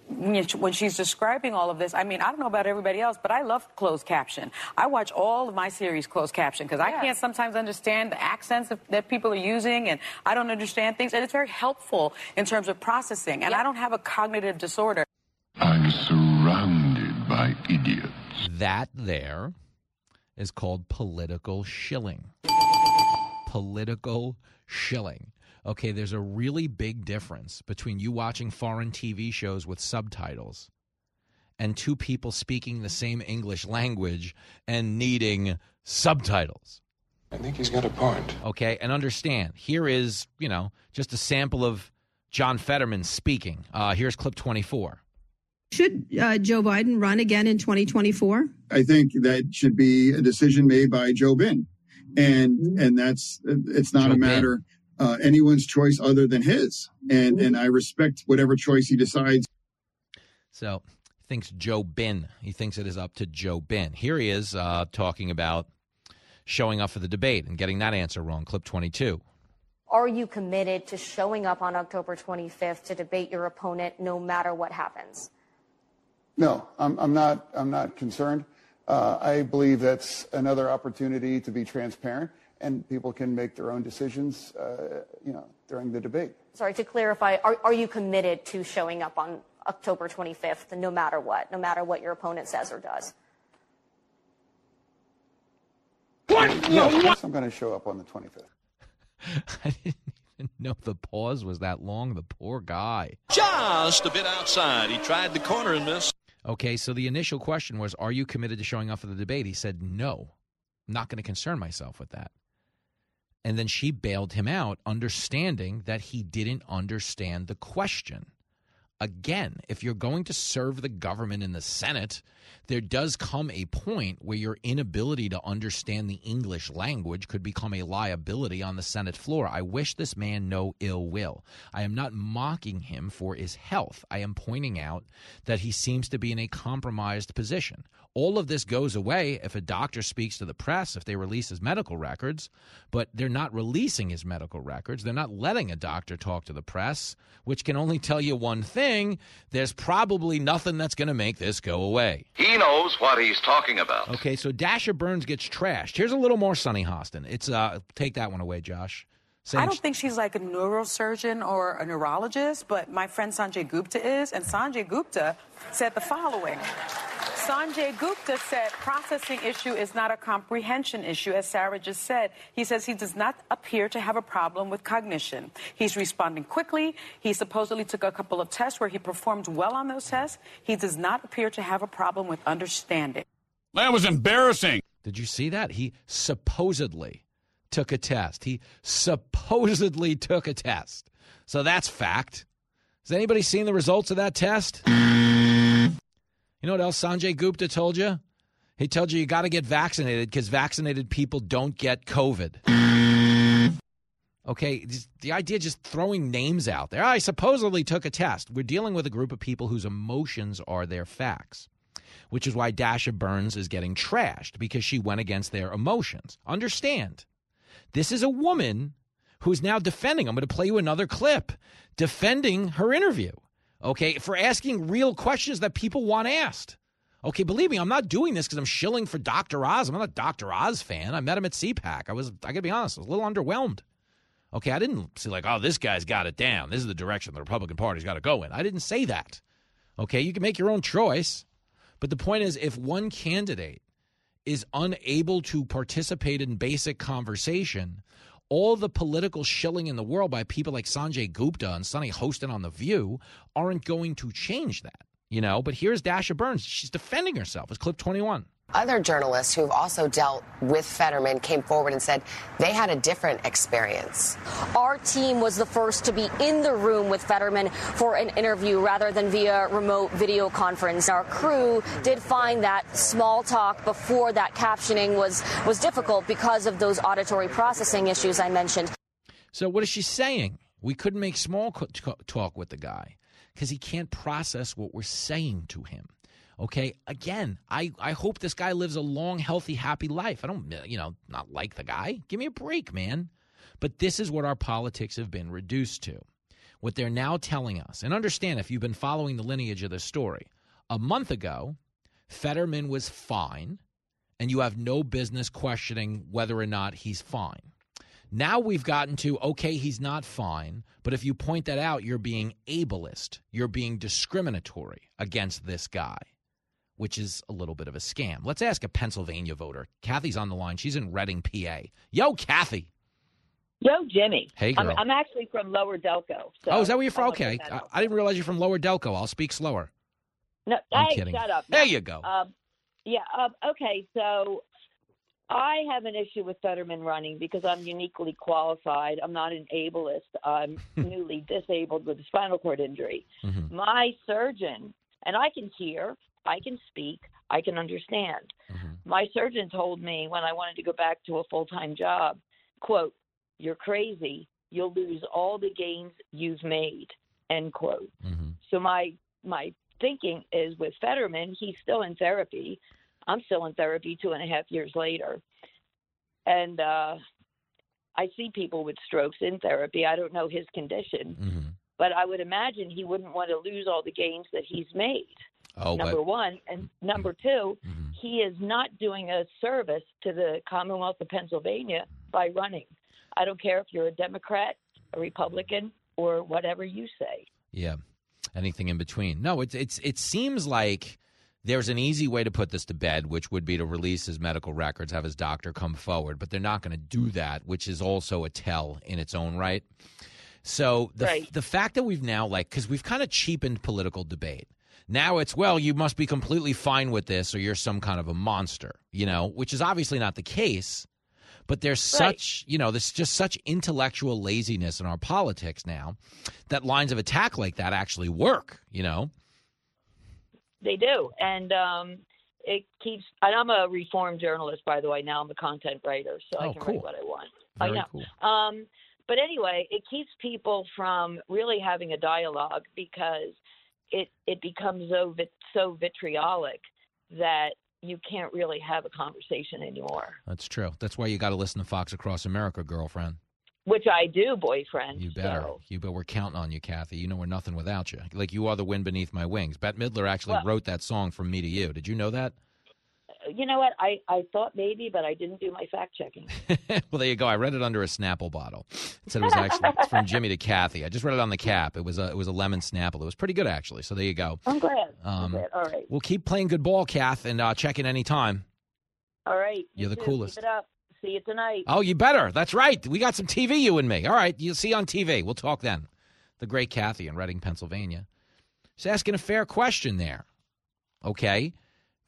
when, when she's describing all of this. I mean, I don't know about everybody else, but I love closed caption. I watch all of my series closed caption because I can't sometimes understand the accents of, that people are using, and I don't understand things. And it's very helpful in terms of processing. And I don't have a cognitive disorder. I'm surrounded by idiots. That there is called political shilling. Political shilling. Okay, there's a really big difference between you watching foreign TV shows with subtitles and two people speaking the same English language and needing subtitles. I think he's got a point. Okay, and understand here is, you know, just a sample of John Fetterman speaking. Uh, here's clip 24. Should uh, Joe Biden run again in 2024? I think that should be a decision made by Joe Biden, and and that's it's not Joe a matter uh, anyone's choice other than his, and and I respect whatever choice he decides. So he thinks Joe Bin. He thinks it is up to Joe Bin. Here he is uh, talking about showing up for the debate and getting that answer wrong. Clip 22. Are you committed to showing up on October 25th to debate your opponent no matter what happens? No, I'm, I'm not. I'm not concerned. Uh, I believe that's another opportunity to be transparent, and people can make their own decisions. Uh, you know, during the debate. Sorry, to clarify, are, are you committed to showing up on October 25th no matter what, no matter what your opponent says or does? Yeah, of course I'm going to show up on the 25th. I didn't even know the pause was that long. The poor guy. Just a bit outside. He tried the corner and missed. Okay, so the initial question was, Are you committed to showing up for the debate? He said, No, I'm not going to concern myself with that. And then she bailed him out, understanding that he didn't understand the question. Again, if you're going to serve the government in the Senate, there does come a point where your inability to understand the English language could become a liability on the Senate floor. I wish this man no ill will. I am not mocking him for his health. I am pointing out that he seems to be in a compromised position. All of this goes away if a doctor speaks to the press, if they release his medical records, but they're not releasing his medical records. They're not letting a doctor talk to the press, which can only tell you one thing there's probably nothing that's going to make this go away. He knows what he's talking about. Okay, so Dasha Burns gets trashed. Here's a little more Sonny Hostin. It's uh take that one away, Josh. I don't think she's like a neurosurgeon or a neurologist, but my friend Sanjay Gupta is, and Sanjay Gupta said the following. Sanjay Gupta said processing issue is not a comprehension issue, as Sarah just said. He says he does not appear to have a problem with cognition. He's responding quickly. He supposedly took a couple of tests where he performed well on those tests. He does not appear to have a problem with understanding. That was embarrassing. Did you see that? He supposedly took a test. He supposedly took a test. So that's fact. Has anybody seen the results of that test? You know what else Sanjay Gupta told you? He told you you got to get vaccinated because vaccinated people don't get COVID. Okay, the idea just throwing names out there. I supposedly took a test. We're dealing with a group of people whose emotions are their facts, which is why Dasha Burns is getting trashed because she went against their emotions. Understand, this is a woman who's now defending. I'm going to play you another clip defending her interview. Okay, for asking real questions that people want asked. Okay, believe me, I'm not doing this because I'm shilling for Dr. Oz. I'm not a Dr. Oz fan. I met him at CPAC. I was, I gotta be honest, I was a little underwhelmed. Okay, I didn't see like, oh, this guy's got it down. This is the direction the Republican Party's got to go in. I didn't say that. Okay, you can make your own choice. But the point is, if one candidate is unable to participate in basic conversation, all the political shilling in the world by people like Sanjay Gupta and Sonny Hostin on The View aren't going to change that, you know? But here's Dasha Burns. She's defending herself. It's clip 21. Other journalists who've also dealt with Fetterman came forward and said they had a different experience. Our team was the first to be in the room with Fetterman for an interview rather than via remote video conference. Our crew did find that small talk before that captioning was, was difficult because of those auditory processing issues I mentioned. So, what is she saying? We couldn't make small talk with the guy because he can't process what we're saying to him. Okay. Again, I, I hope this guy lives a long, healthy, happy life. I don't, you know, not like the guy. Give me a break, man. But this is what our politics have been reduced to. What they're now telling us, and understand if you've been following the lineage of this story, a month ago, Fetterman was fine, and you have no business questioning whether or not he's fine. Now we've gotten to, okay, he's not fine, but if you point that out, you're being ableist. You're being discriminatory against this guy which is a little bit of a scam. Let's ask a Pennsylvania voter. Kathy's on the line. She's in Reading, PA. Yo, Kathy. Yo, Jimmy. Hey, girl. I'm, I'm actually from Lower Delco. So oh, is that where you're from? Okay. I, I, didn't realize you're from Lower Delco. I'll speak slower. No, I'm hey, kidding. shut up. There you go. Um, yeah. Um, okay. So I have an issue with Fetterman running because I'm uniquely qualified. I'm not an ableist. I'm newly disabled with a spinal cord injury. Mm-hmm. My surgeon, and I can hear, I can speak, I can understand. Mm-hmm. My surgeon told me when I wanted to go back to a full time job, quote, You're crazy. You'll lose all the gains you've made. End quote. Mm-hmm. So my my thinking is with Fetterman, he's still in therapy. I'm still in therapy two and a half years later. And uh I see people with strokes in therapy. I don't know his condition, mm-hmm. but I would imagine he wouldn't want to lose all the gains that he's made Oh, number but, one. And number 2 Mhm. he is not doing a service to the Commonwealth of Pennsylvania by running. I don't care if you're a Democrat, a Republican, or whatever you say. yeah, anything in between. No, it's it's it seems like there's an easy way to put this to bed, which would be to release his medical records, have his doctor come forward, but they're not going to do that, which is also a tell in its own right. So the Right. the fact that we've now like because we've kind of cheapened political debate. Now it's well, you must be completely fine with this, or you're some kind of a monster, you know, which is obviously not the case. But there's Right. such, you know, there's just such intellectual laziness in our politics now that lines of attack like that actually work, you know. They do, and um, it keeps. And I'm a reformed journalist, by the way. Now I'm a content writer, so I Oh, can cool. write what I want. Very I know. cool. Um, but anyway, it keeps people from really having a dialogue because it it becomes so vit- so vitriolic that you can't really have a conversation anymore. That's true. That's why you got to listen to Fox Across America, girlfriend. Which I do, boyfriend. You better. So, You bet. We're counting on you, Kathy. You know we're nothing without you. Like you are the wind beneath my wings. Bette Midler actually Well- wrote that song from me to you. Did you know that? You know what? I I thought maybe, but I didn't do my fact checking. well, there you go. I read it under a Snapple bottle. It said it was actually from Jimmy to Kathy. I just read it on the cap. It was a it was a lemon Snapple. It was pretty good actually. So there you go. I'm glad. I'm Um, glad. All right. We'll keep playing good ball, Kath, and uh, check in anytime. All right. You're You the too. coolest. Keep it up. See you tonight. Oh, you better. That's right. We got some TV, you and me. All right. You'll see on TV. We'll talk then. The great Kathy in Reading, Pennsylvania. She's asking a fair question there. Okay.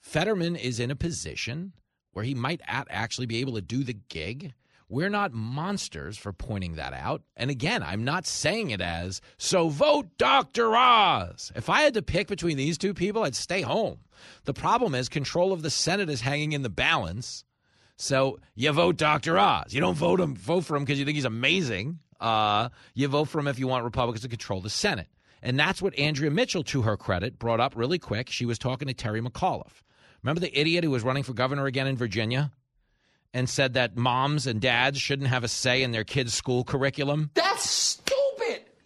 Fetterman is in a position where he might at actually be able to do the gig. We're not monsters for pointing that out. And again, I'm not saying it as, so vote Dr. Oz. If I had to pick between these two people, I'd stay home. The problem is control of the Senate is hanging in the balance. So you vote Dr. Oz. You don't vote him vote for him because you think he's amazing. Uh, you vote for him if you want Republicans to control the Senate. And that's what Andrea Mitchell, to her credit, brought up really quick. She was talking to Terry McAuliffe. Remember the idiot who was running for governor again in Virginia and said that moms and dads shouldn't have a say in their kids' school curriculum? That's.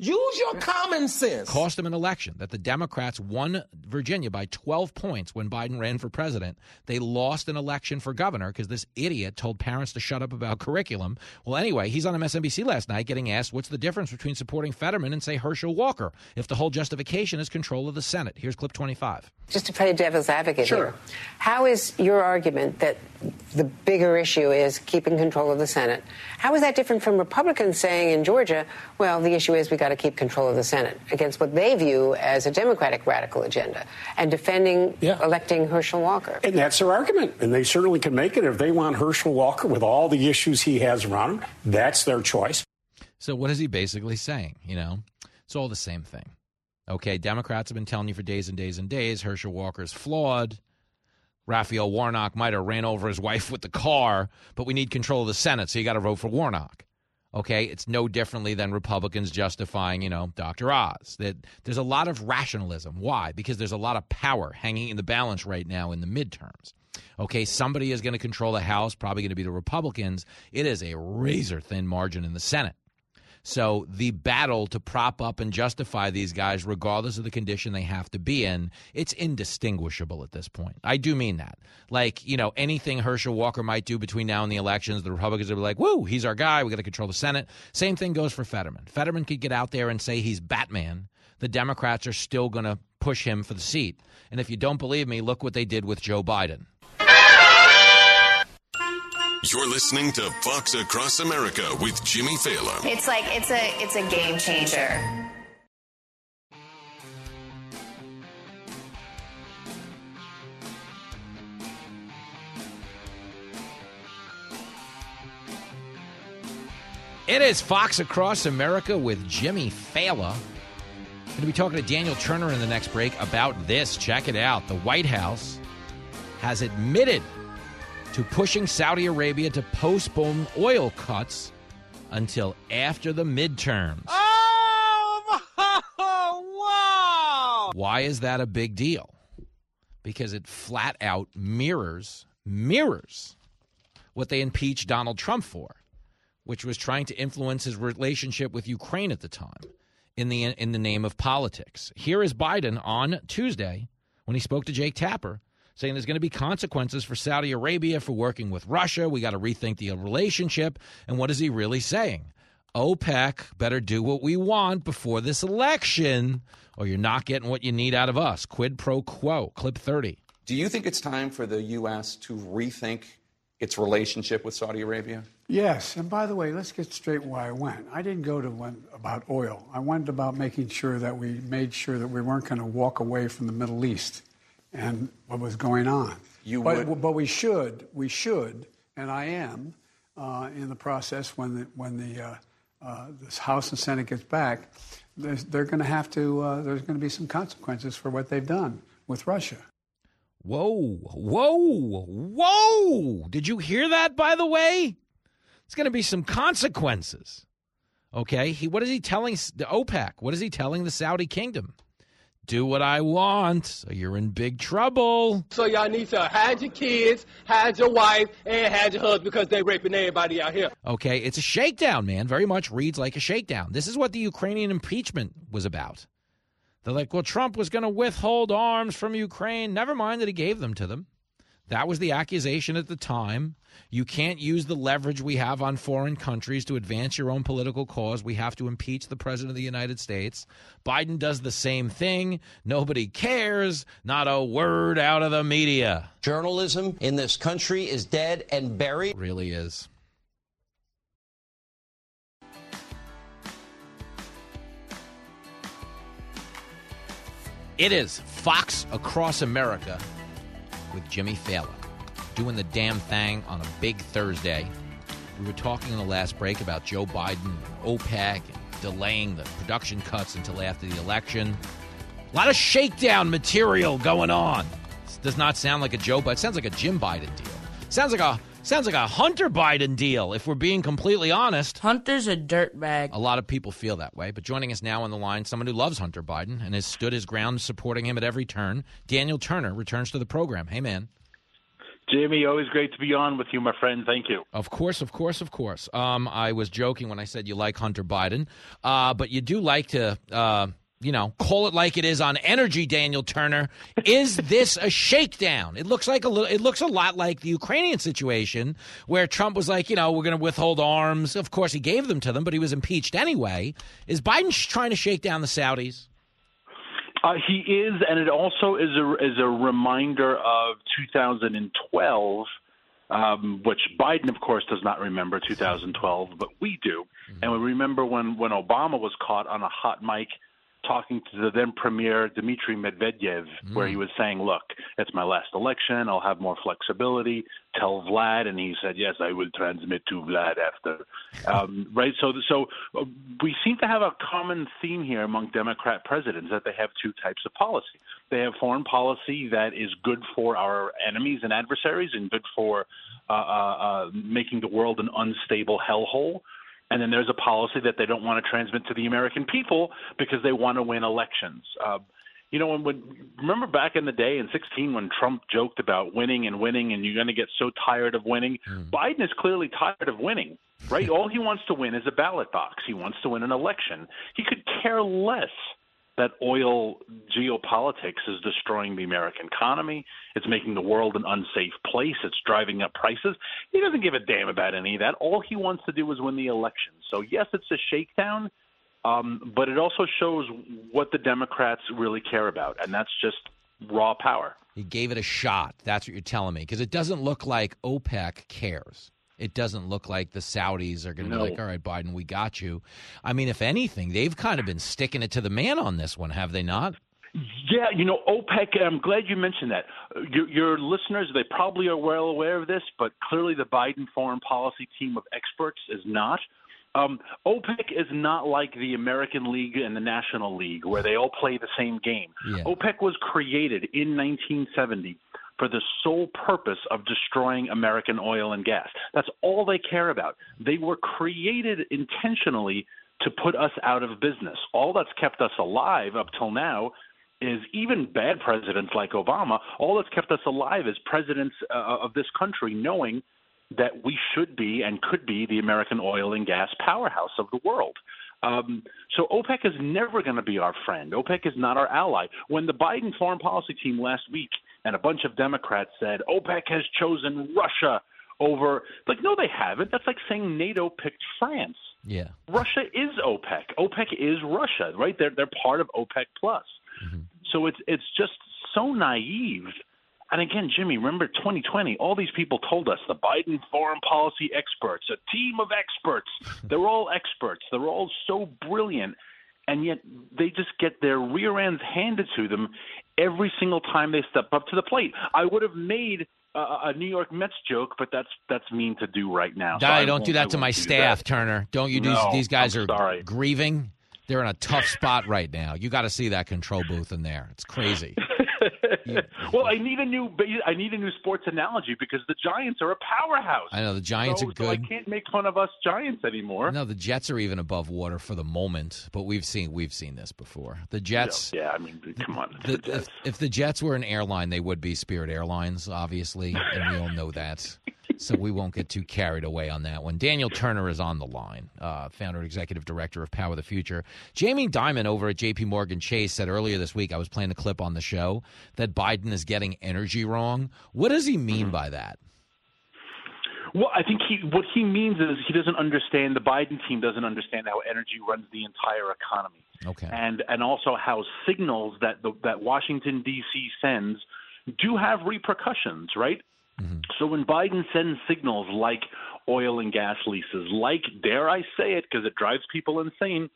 Use your common sense. cost him an election. That the Democrats won Virginia by 12 points when Biden ran for president. They lost an election for governor because this idiot told parents to shut up about curriculum. Well, anyway, he's on MSNBC last night getting asked what's the difference between supporting Fetterman and, say, Herschel Walker if the whole justification is control of the Senate. Here's clip 25. Just to play devil's advocate Sure. here, how is your argument that the bigger issue is keeping control of the Senate? How is that different from Republicans saying in Georgia, well, the issue is we got to keep control of the Senate against what they view as a Democratic radical agenda and defending Yeah. electing Herschel Walker. And that's their argument. And they certainly can make it if they want Herschel Walker with all the issues he has around him. That's their choice. So what is he basically saying? You know, it's all the same thing. Okay, Democrats have been telling you for days and days and days Herschel Walker's flawed. Raphael Warnock might have ran over his wife with the car, but we need control of the Senate, so you got to vote for Warnock. Okay, it's no differently than Republicans justifying, you know, Dr. Oz. That there's a lot of rationalism. Why? Because there's a lot of power hanging in the balance right now in the midterms. Okay, somebody is going to control the House, probably going to be the Republicans. It is a razor thin margin in the Senate. So the battle to prop up and justify these guys, regardless of the condition they have to be in, it's indistinguishable at this point. I do mean that. Like, you know, anything Herschel Walker might do between now and the elections, the Republicans will be like, woo, he's our guy. We got to control the Senate. Same thing goes for Fetterman. Fetterman could get out there and say he's Batman. The Democrats are still going to push him for the seat. And if you don't believe me, look what they did with Joe Biden. You're listening to Fox Across America with Jimmy Failla. It's like it's a it's a game changer. It is Fox Across America with Jimmy Failla. Going to be talking to Daniel Turner in the next break about this. Check it out. The White House has admitted to pushing Saudi Arabia to postpone oil cuts until after the midterms. Oh, wow! Why is that a big deal? Because it flat out mirrors mirrors what they impeached Donald Trump for, which was trying to influence his relationship with Ukraine at the time in the in the name of politics. Here is Biden on Tuesday when he spoke to Jake Tapper saying there's going to be consequences for Saudi Arabia for working with Russia. We got to rethink the relationship. And what is he really saying? OPEC better do what we want before this election, or you're not getting what you need out of us. Quid pro quo. Clip 30. Do you think it's time for the U.S. to rethink its relationship with Saudi Arabia? Yes, and by the way, let's get straight why I went. I didn't go to one about oil. I went about making sure that we made sure that we weren't going to walk away from the Middle East and what was going on. You but, would- but we should, we should, and I am uh, in the process when the when the uh, uh, this House and Senate gets back. There's, they're going to have to. Uh, there's going to be some consequences for what they've done with Russia. Whoa, whoa, whoa. Did you hear that, by the way? It's going to be some consequences. Okay. He, what is he telling the OPEC? What is he telling the Saudi kingdom? Do what I want, or you're in big trouble. So y'all need to hide your kids, hide your wife, and hide your husband because they're raping everybody out here. Okay. It's a shakedown, man. Very much reads like a shakedown. This is what the Ukrainian impeachment was about. They're like, well, Trump was going to withhold arms from Ukraine. Never mind that he gave them to them. That was the accusation at the time. You can't use the leverage we have on foreign countries to advance your own political cause. We have to impeach the president of the United States. Biden does the same thing. Nobody cares. Not a word out of the media. Journalism in this country is dead and buried. really is. It is Fox Across America with Jimmy Failla doing the damn thing on a big Thursday. We were talking in the last break about Joe Biden, OPEC, delaying the production cuts until after the election. A lot of shakedown material going on. This does not sound like a Joe Biden. It sounds like a Jim Biden deal. Sounds like a sounds like a Hunter Biden deal. If we're being completely honest, Hunter's a dirtbag. a lot of people feel that way. But joining us now on the line, someone who loves Hunter Biden and has stood his ground, supporting him at every turn. Daniel Turner returns to the program. Hey, man. Jimmy, always great to be on with you, my friend. Thank you. Of course, of course, of course. Um, I was joking when I said you like Hunter Biden, uh, but you do like to, uh, you know, call it like it is on energy. Daniel Turner, is this a shakedown? It looks like a little. It looks a lot like the Ukrainian situation where Trump was like, you know, we're going to withhold arms. Of course, he gave them to them, but he was impeached anyway. Is Biden trying to shake down the Saudis? Uh, he is, and it also is a is a reminder of 2012 um, which Biden, of course, does not remember 2012, but we do. And we remember when, when Obama was caught on a hot mic talking to the then premier Dmitry Medvedev, where he was saying, "Look, it's my last election. I'll have more flexibility. Tell Vlad." And he said, "Yes, I will transmit to Vlad after." Um, right. So, so uh, we seem to have a common theme here among Democrat presidents that they have two types of policy. They have foreign policy that is good for our enemies and adversaries, and good for uh, uh, uh, making the world an unstable hellhole and then there's a policy that they don't want to transmit to the American people because they want to win elections. Uh, you know, when, when remember back in the day in 16 when Trump joked about winning and winning, and you're going to get so tired of winning. Biden is clearly tired of winning, right? All he wants to win is a ballot box. He wants to win an election. He could care less that oil geopolitics is destroying the American economy. It's making the world an unsafe place. It's driving up prices. He doesn't give a damn about any of that. All he wants to do is win the election. So, yes, it's a shakedown, um, but it also shows what the Democrats really care about, and that's just raw power. He gave it a shot. That's what you're telling me. Because it doesn't look like OPEC cares. It doesn't look like the Saudis are going to No. be like, all right, Biden, we got you. I mean, if anything, they've kind of been sticking it to the man on this one, have they not? Yeah, you know, OPEC, I'm glad you mentioned that. Your, your listeners, they probably are well aware of this, but clearly the Biden foreign policy team of experts is not. Um, OPEC is not like the American League and the National League, where they all play the same game. OPEC was created in 1970 for the sole purpose of destroying American oil and gas. That's all they care about. They were created intentionally to put us out of business. All that's kept us alive up till now is even bad presidents like Obama, all that's kept us alive is presidents uh, of this country knowing that we should be and could be the American oil and gas powerhouse of the world. Um, so OPEC is never going to be our friend. OPEC is not our ally. When the Biden foreign policy team last week and a bunch of Democrats said OPEC has chosen Russia over, like, no, they haven't. That's like saying NATO picked France. Yeah. Russia is OPEC. OPEC is Russia, right? They're they're part of OPEC plus. Mm-hmm. So it's it's just so naive. And again, Jimmy, remember 2020? All these people told us the Biden foreign policy experts, a team of experts. They're all experts. They're all so brilliant, and yet they just get their rear ends handed to them every single time they step up to the plate. I would have made a, a New York Mets joke, but that's that's mean to do right now. So I don't do that to my staff, that. Turner. Don't you do? No, these guys I'm are sorry. grieving. They're in a tough spot right now. You got to see that control booth in there. It's crazy. well, I need a new I need a new sports analogy because the Giants are a powerhouse. I know the Giants so, are so I can't make fun of us Giants anymore. No, the Jets are even above water for the moment, but we've seen we've seen this before. The Jets. Yeah, I mean, come on. The, if, if the Jets were an airline, they would be Spirit Airlines, obviously, and we all know that. So we won't get too carried away on that one. Daniel Turner is on the line, uh, founder and executive director of Power of the Future. Jamie Dimon over at J.P. Morgan Chase said earlier this week, I was playing the clip on the show, that Biden is getting energy wrong. What does he mean Mm-hmm. by that? Well, I think he what he means is he doesn't understand the Biden team doesn't understand how energy runs the entire economy. Okay. And and also how signals that the, that Washington D.C. sends do have repercussions, right? Mm-hmm. So when Biden sends signals like oil and gas leases, like dare I say it because it drives people insane,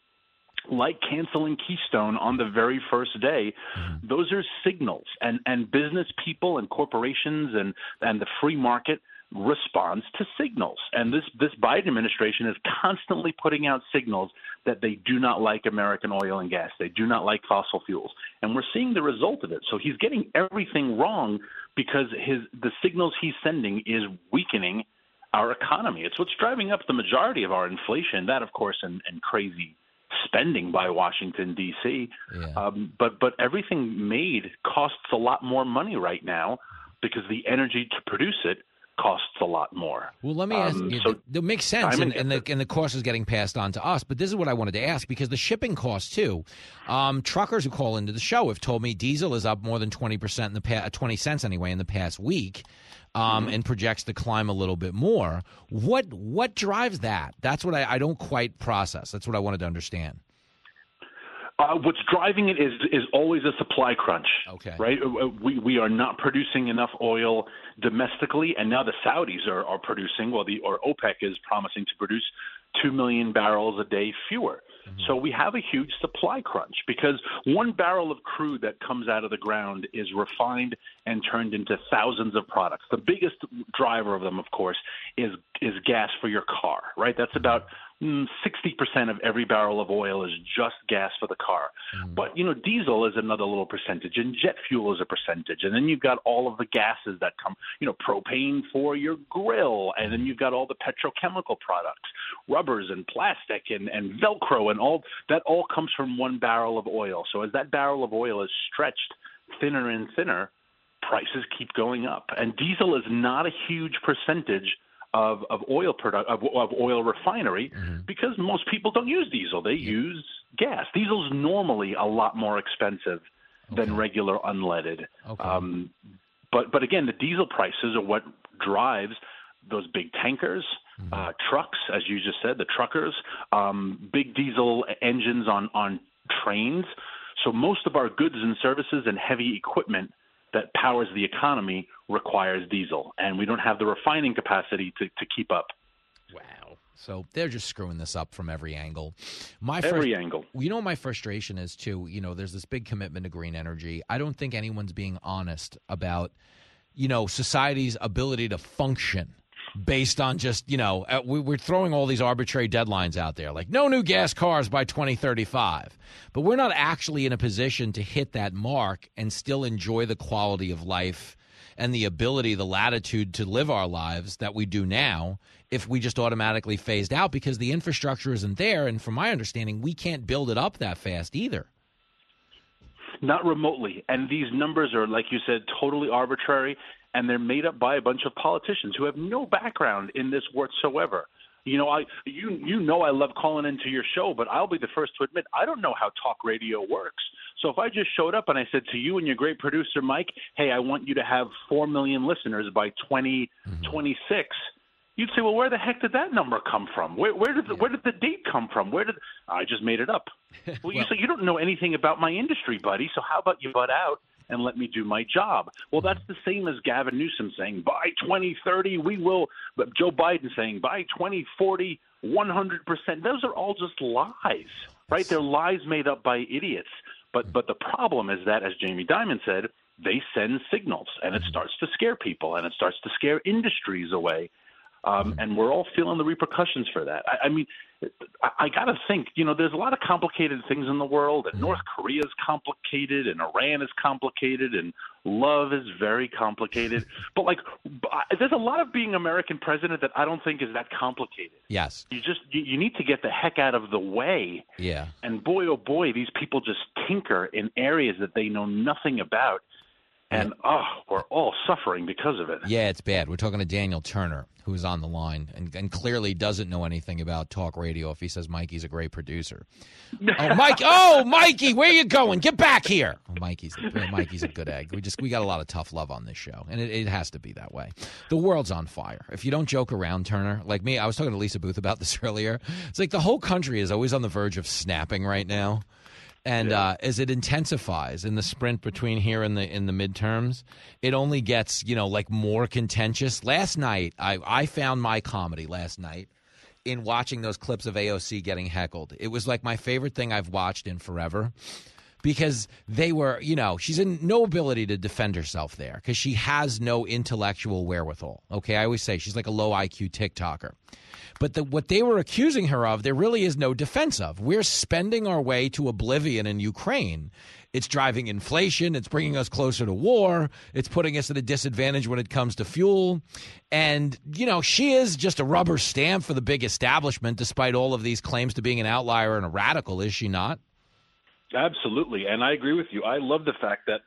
like canceling Keystone on the very first day, mm-hmm. those are signals, and and business people and corporations and and the free market responds to signals. And this this Biden administration is constantly putting out signals that they do not like American oil and gas. They do not like fossil fuels. And we're seeing the result of it. So he's getting everything wrong because his the signals he's sending is weakening our economy. It's what's driving up the majority of our inflation. That, of course, and, and crazy spending by Washington D.C. Um, but but everything made costs a lot more money right now because the energy to produce it costs a lot more. Well, let me ask Um, you. so that, that makes sense, and, and the and the cost is getting passed on to us. But this is what I wanted to ask because the shipping costs too. Um, truckers who call into the show have told me diesel is up more than twenty percent in the past, twenty cents anyway in the past week, um, and projects to climb a little bit more. What what drives that? That's what I, I don't quite process. That's what I wanted to understand. Uh, what's driving it is is always a supply crunch. Okay. Right. Uh, We we are not producing enough oil domestically, and now the Saudis are, are producing. Well, the or OPEC is promising to produce two million barrels a day fewer. So we have a huge supply crunch because one barrel of crude that comes out of the ground is refined and turned into thousands of products. The biggest driver of them, of course, is is gas for your car. Right. That's about Mm, 60% of every barrel of oil is just gas for the car. Mm. But, you know, diesel is another little percentage, and jet fuel is a percentage. And then you've got all of the gases that come, you know, propane for your grill. And then you've got all the petrochemical products, rubbers and plastic and, and Velcro and all that all comes from one barrel of oil. So as that barrel of oil is stretched thinner and thinner, prices keep going up. And diesel is not a huge percentage of, of oil product of, of oil refinery because most people don't use diesel. They use gas. Diesel's normally a lot more expensive than regular unleaded. Um, but but again, the diesel prices are what drives those big tankers, uh, trucks, as you just said, the truckers, um, big diesel engines on on trains. So most of our goods and services and heavy equipment that powers the economy requires diesel, and we don't have the refining capacity to, to keep up. Wow. So they're just screwing this up from every angle. My Every angle. You know my frustration is too. You know, there's this big commitment to green energy. I don't think anyone's being honest about, you know, society's ability to function based on just you know uh, we, we're throwing all these arbitrary deadlines out there like no new gas cars by 2035 but we're not actually in a position to hit that mark and still enjoy the quality of life and the ability the latitude to live our lives that we do now if we just automatically phased out because the infrastructure isn't there. And from my understanding we can't build it up that fast either. Not remotely. And these numbers are, like you said, totally arbitrary, and they're made up by a bunch of politicians who have no background in this whatsoever. You know, I you you know I love calling into your show, but I'll be the first to admit I don't know how talk radio works. So if I just showed up and I said to you and your great producer Mike, "Hey, I want you to have 4 million listeners by 2026." Mm-hmm. You'd say, "Well, where the heck did that number come from? Where, where did the, where did the date come from? Where did I just made it up?" Well, you say you don't know anything about my industry, buddy. So how about you butt out and let me do my job? Well, that's hmm. the same as Gavin Newsom saying by 2030 we will. But Joe Biden saying by 2040 100 percent. Those are all just lies, right? They're lies made up by idiots. But but the problem is that, as Jamie Dimon said, they send signals, and it hmm. starts to scare people, and it starts to scare industries away. Um, and we're all feeling the repercussions for that. I, I mean, I, I got to think. You know, there's a lot of complicated things in the world, and North Korea is complicated, and Iran is complicated, and love is very complicated. but like, there's a lot of being American president that I don't think is that complicated. yes You just you, you need to get the heck out of the way. yeah And boy, oh boy, these people just tinker in areas that they know nothing about. And oh, we're all suffering because of it. Yeah, it's bad. We're talking to Daniel Turner, who's on the line and, and clearly doesn't know anything about talk radio if he says Mikey's a great producer. Oh, Mike! Oh, Mikey, where you going? Get back here! Oh, Mikey's oh, Mikey's a good egg. We just we got a lot of tough love on this show, and it, it has to be that way. The world's on fire. If you don't joke around, Turner, like me, I was talking to Lisa Boothe about this earlier. It's like the whole country is always on the verge of snapping right now. And uh, as it intensifies in the sprint between here and the in the midterms, it only gets you know like more contentious. Last night, I I found my comedy last night in watching those clips of AOC getting heckled. It was like my favorite thing I've watched in forever because they were, you know, she's in no ability to defend herself there because she has no intellectual wherewithal. Okay, I always say she's like a low IQ TikToker. But the, what they were accusing her of, there really is no defense of. We're spending our way to oblivion in Ukraine. It's driving inflation. It's bringing us closer to war. It's putting us at a disadvantage when it comes to fuel. And, you know, she is just a rubber stamp for the big establishment, despite all of these claims to being an outlier and a radical, is she not? Absolutely, and I agree with you. I love the fact that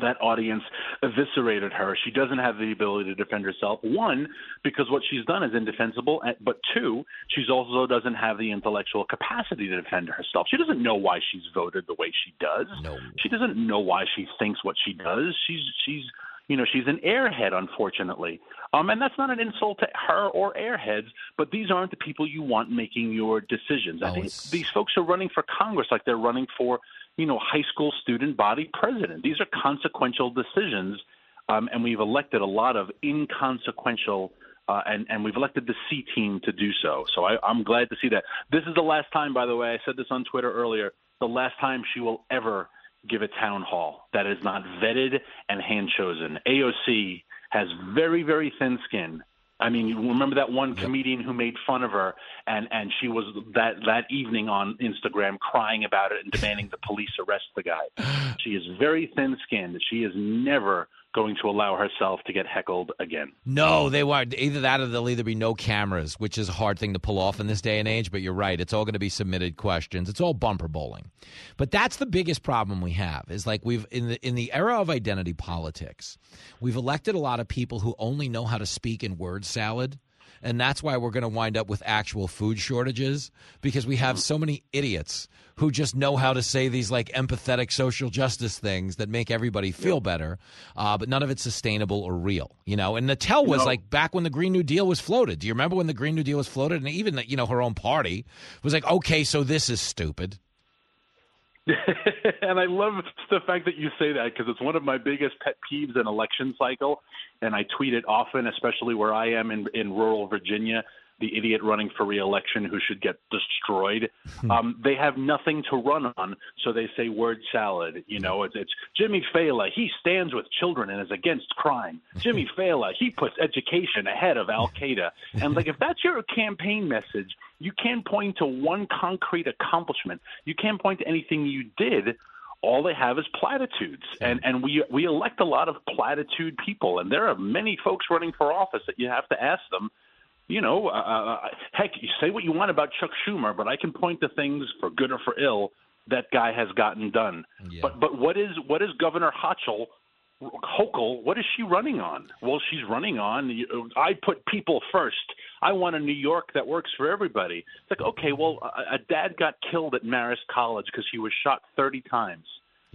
that audience eviscerated her. She doesn't have the ability to defend herself. One, because what she's done is indefensible, but two, she also doesn't have the intellectual capacity to defend herself. She doesn't know why she's voted the way she does. No. She doesn't know why she thinks what she does. She's she's You know, she's an airhead, unfortunately. Um, and that's not an insult to her or airheads, but these aren't the people you want making your decisions. I Oh, think it's- these folks are running for Congress like they're running for, you know, high school student body president. These are consequential decisions, um, and we've elected a lot of inconsequential. Uh, and, and we've elected the C team to do so. So I, I'm glad to see that. This is the last time, by the way, I said this on Twitter earlier, the last time she will ever give a town hall that is not vetted and hand chosen. AOC has very, very thin skin. I mean, you remember that one comedian who made fun of her, and and she was that that evening on Instagram crying about it and demanding the police arrest the guy. She is very thin-skinned. She is never going to allow herself to get heckled again. No, they won't. Either that or there'll either be no cameras, which is a hard thing to pull off in this day and age. But you're right; it's all going to be submitted questions. It's all bumper bowling. But that's the biggest problem we have. Is like we've in the in the era of identity politics, we've elected a lot of people who only know how to speak in word salad. And that's why we're going to wind up with actual food shortages because we have so many idiots who just know how to say these like empathetic social justice things that make everybody feel better, uh, but none of it's sustainable or real, you know. And Natel was like back when the Green New Deal was floated. Do you remember when the Green New Deal was floated? And even you know her own party was like, okay, so this is stupid. and I love the fact that you say that because it's one of my biggest pet peeves in election cycle, and I tweet it often, especially where I am in in rural Virginia. The idiot running for reelection who should get destroyed. um, they have nothing to run on, so they say word salad. You know, it's, it's Jimmy Failla. He stands with children and is against crime. Jimmy Failla. He puts education ahead of Al Qaeda. And like, if that's your campaign message, you can't point to one concrete accomplishment. You can't point to anything you did. All they have is platitudes, and and we we elect a lot of platitude people, and there are many folks running for office that you have to ask them. You know, uh, uh, heck, you say what you want about Chuck Schumer, but I can point to things for good or for ill that guy has gotten done. But but what is what is Governor Hochul Hochul, what is she running on? Well, she's running on. I put people first. I want a New York that works for everybody. It's like, okay, well, a, a dad got killed at Marist College because he was shot 30 times.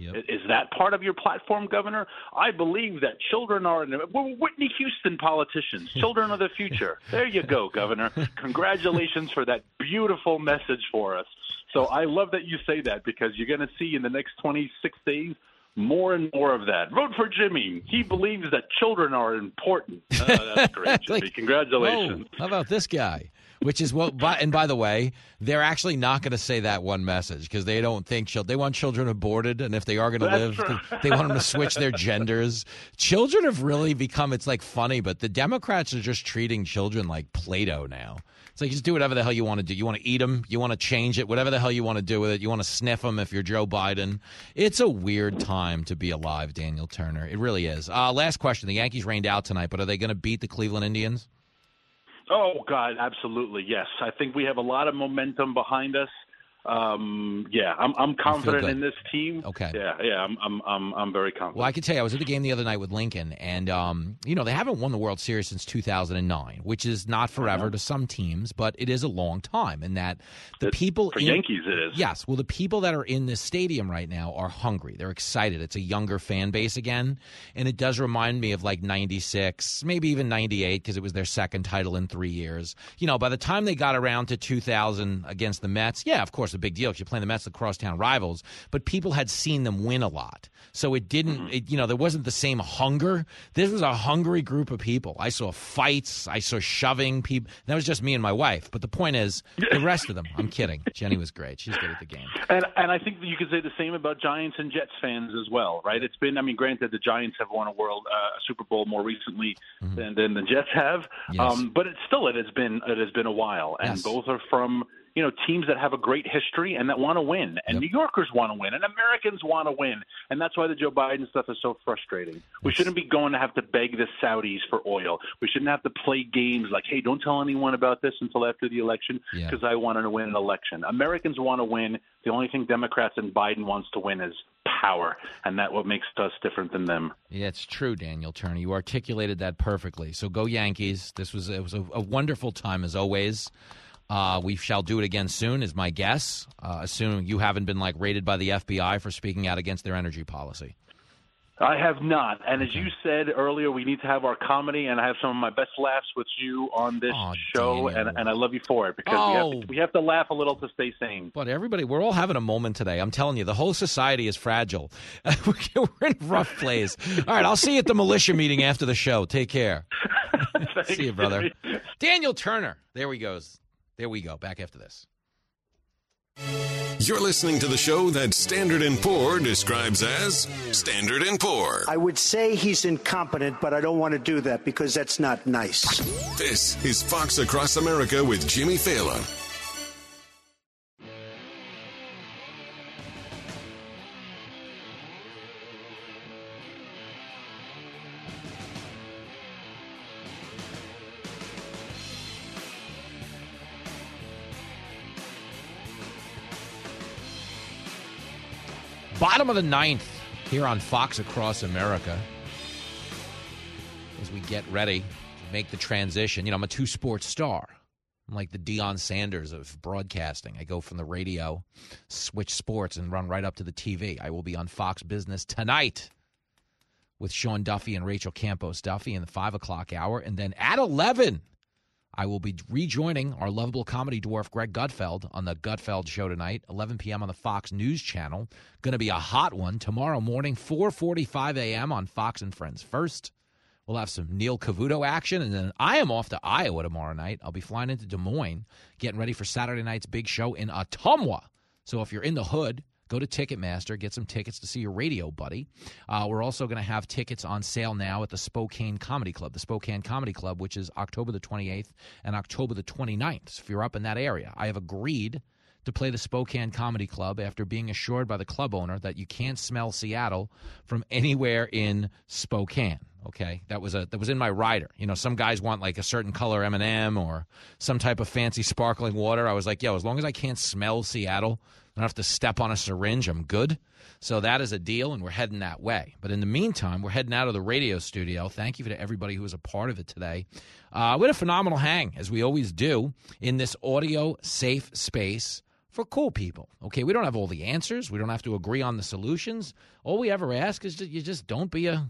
I- Is that part of your platform, Governor? I believe that children are we're Whitney Houston politicians. Children are the future. There you go, Governor. Congratulations for that beautiful message for us. So I love that you say that because you're going to see in the next 26 days more and more of that. Vote for Jimmy. He believes that children are important. Uh, that's great, Jimmy. Like, Congratulations. How about this guy? Which is what, But and by the way, they're actually not going to say that one message because they don't think they want children aborted, and if they are going to live, right. they want them to switch their genders. Children have really become. It's like funny, but the Democrats are just treating children like Play-Doh now. It's like just do whatever the hell you want to do. You want to eat them, you want to change it, whatever the hell you want to do with it. You want to sniff them if you're Joe Biden. It's a weird time to be alive, Daniel Turner. It really is. Uh, last question: The Yankees rained out tonight, but are they going to beat the Cleveland Indians? Oh God, absolutely yes. I think we have a lot of momentum behind us. Um, yeah, I'm, I'm confident in this team. Okay. Yeah, yeah, I'm, I'm, I'm, I'm very confident. Well, I can tell you, I was at the game the other night with Lincoln, and um, you know they haven't won the World Series since 2009, which is not forever to some teams, but it is a long time. And that the people for in- Yankees, it is. Yes, well, the people that are in this stadium right now are hungry. They're excited. It's a younger fan base again, and it does remind me of like '96, maybe even '98, because it was their second title in three years. You know, by the time they got around to 2000 against the Mets, yeah, of course, a big deal because you're playing the Mets, the crosstown rivals. But people had seen them win a lot, so it didn't. It, you know, there wasn't the same hunger. This was a hungry group of people. I saw fights. I saw shoving people. That was just me and my wife. But the point is, the rest of them. I'm kidding. Jenny was great. She's good at the game. And and I think you could say the same about Giants and Jets fans as well, right? It's been, I mean, granted, the Giants have won a World uh, Super Bowl more recently than, than the Jets have, Mm-hmm. Yes. um, but it's still it has been it has been a while, and Yes. both are from you know teams that have a great history and that want to win, and New Yorkers want to win, and Americans want to win, and that's why the Joe Biden stuff is so frustrating. We shouldn't be going to have to beg the Saudis for oil. We shouldn't have to play games like, hey, don't tell anyone about this until after the election Yeah. because I want to win an election. Americans want to win. The only thing Democrats and Biden wants to win is power, and that what makes us different than them. Yeah, it's true, Daniel Turner. You articulated that perfectly. So go Yankees. This was it was a, a wonderful time as always. Uh, we shall do it again soon, is my guess. Uh, assuming you haven't been like raided by the FBI for speaking out against their energy policy. I have not. And as you said earlier, we need to have our comedy, and I have some of my best laughs with you on this Oh, show, and, and I love you for it because we, Oh. have to, we have to laugh a little to stay sane. But everybody, we're all having a moment today. I'm telling you, the whole society is fragile. we're in a rough place. All right, I'll see you at the militia meeting after the show. Take care. see you, brother. Daniel Turner. There he goes. There we go. Back after this. You're listening to the show that Standard & Poor describes as Standard & Poor. I would say he's incompetent, but I don't want to do that because that's not nice. This is Fox Across America with Jimmy Failla. Bottom of the ninth here on Fox Across America. As we get ready to make the transition, you know, I'm a two sports star. I'm like the Deion Sanders of broadcasting. I go from the radio, switch sports, and run right up to the TV. I will be on Fox Business tonight with Sean Duffy and Rachel Campos Duffy in the five o'clock hour. And then at 11, I will be rejoining our lovable comedy dwarf Greg Gutfeld on the Gutfeld show tonight, 11 p.m. on the Fox News Channel. Going to be a hot one tomorrow morning, 4:45 a.m. on Fox and Friends First. We'll have some Neil Cavuto action, and then I am off to Iowa tomorrow night. I'll be flying into Des Moines, getting ready for Saturday night's big show in Ottumwa. So if you're in the hood, go to Ticketmaster, get some tickets to see your radio buddy. Uh, we're also going to have tickets on sale now at the Spokane Comedy Club, the Spokane Comedy Club, which is October the 28th and October the 29th. So if you're up in that area, I have agreed to play the Spokane Comedy Club after being assured by the club owner that you can't smell Seattle from anywhere in Spokane. Okay, that was a that was in my rider. You know, some guys want like a certain color M and m or some type of fancy sparkling water. I was like, yo, as long as I can't smell Seattle, I don't have to step on a syringe. I'm good. So that is a deal, and we're heading that way. But in the meantime, we're heading out of the radio studio. Thank you to everybody who was a part of it today. Uh, we had a phenomenal hang, as we always do, in this audio safe space for cool people. Okay, we don't have all the answers. We don't have to agree on the solutions. All we ever ask is that you just don't be a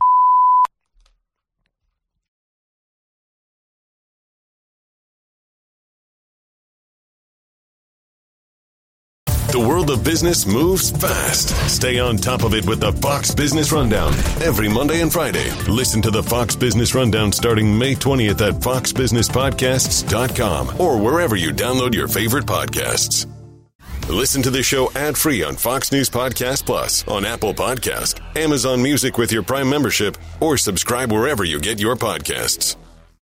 The world of business moves fast. Stay on top of it with the Fox Business Rundown every Monday and Friday. Listen to the Fox Business Rundown starting May 20th at foxbusinesspodcasts.com or wherever you download your favorite podcasts. Listen to the show ad-free on Fox News Podcast Plus, on Apple Podcast, Amazon Music with your Prime membership, or subscribe wherever you get your podcasts.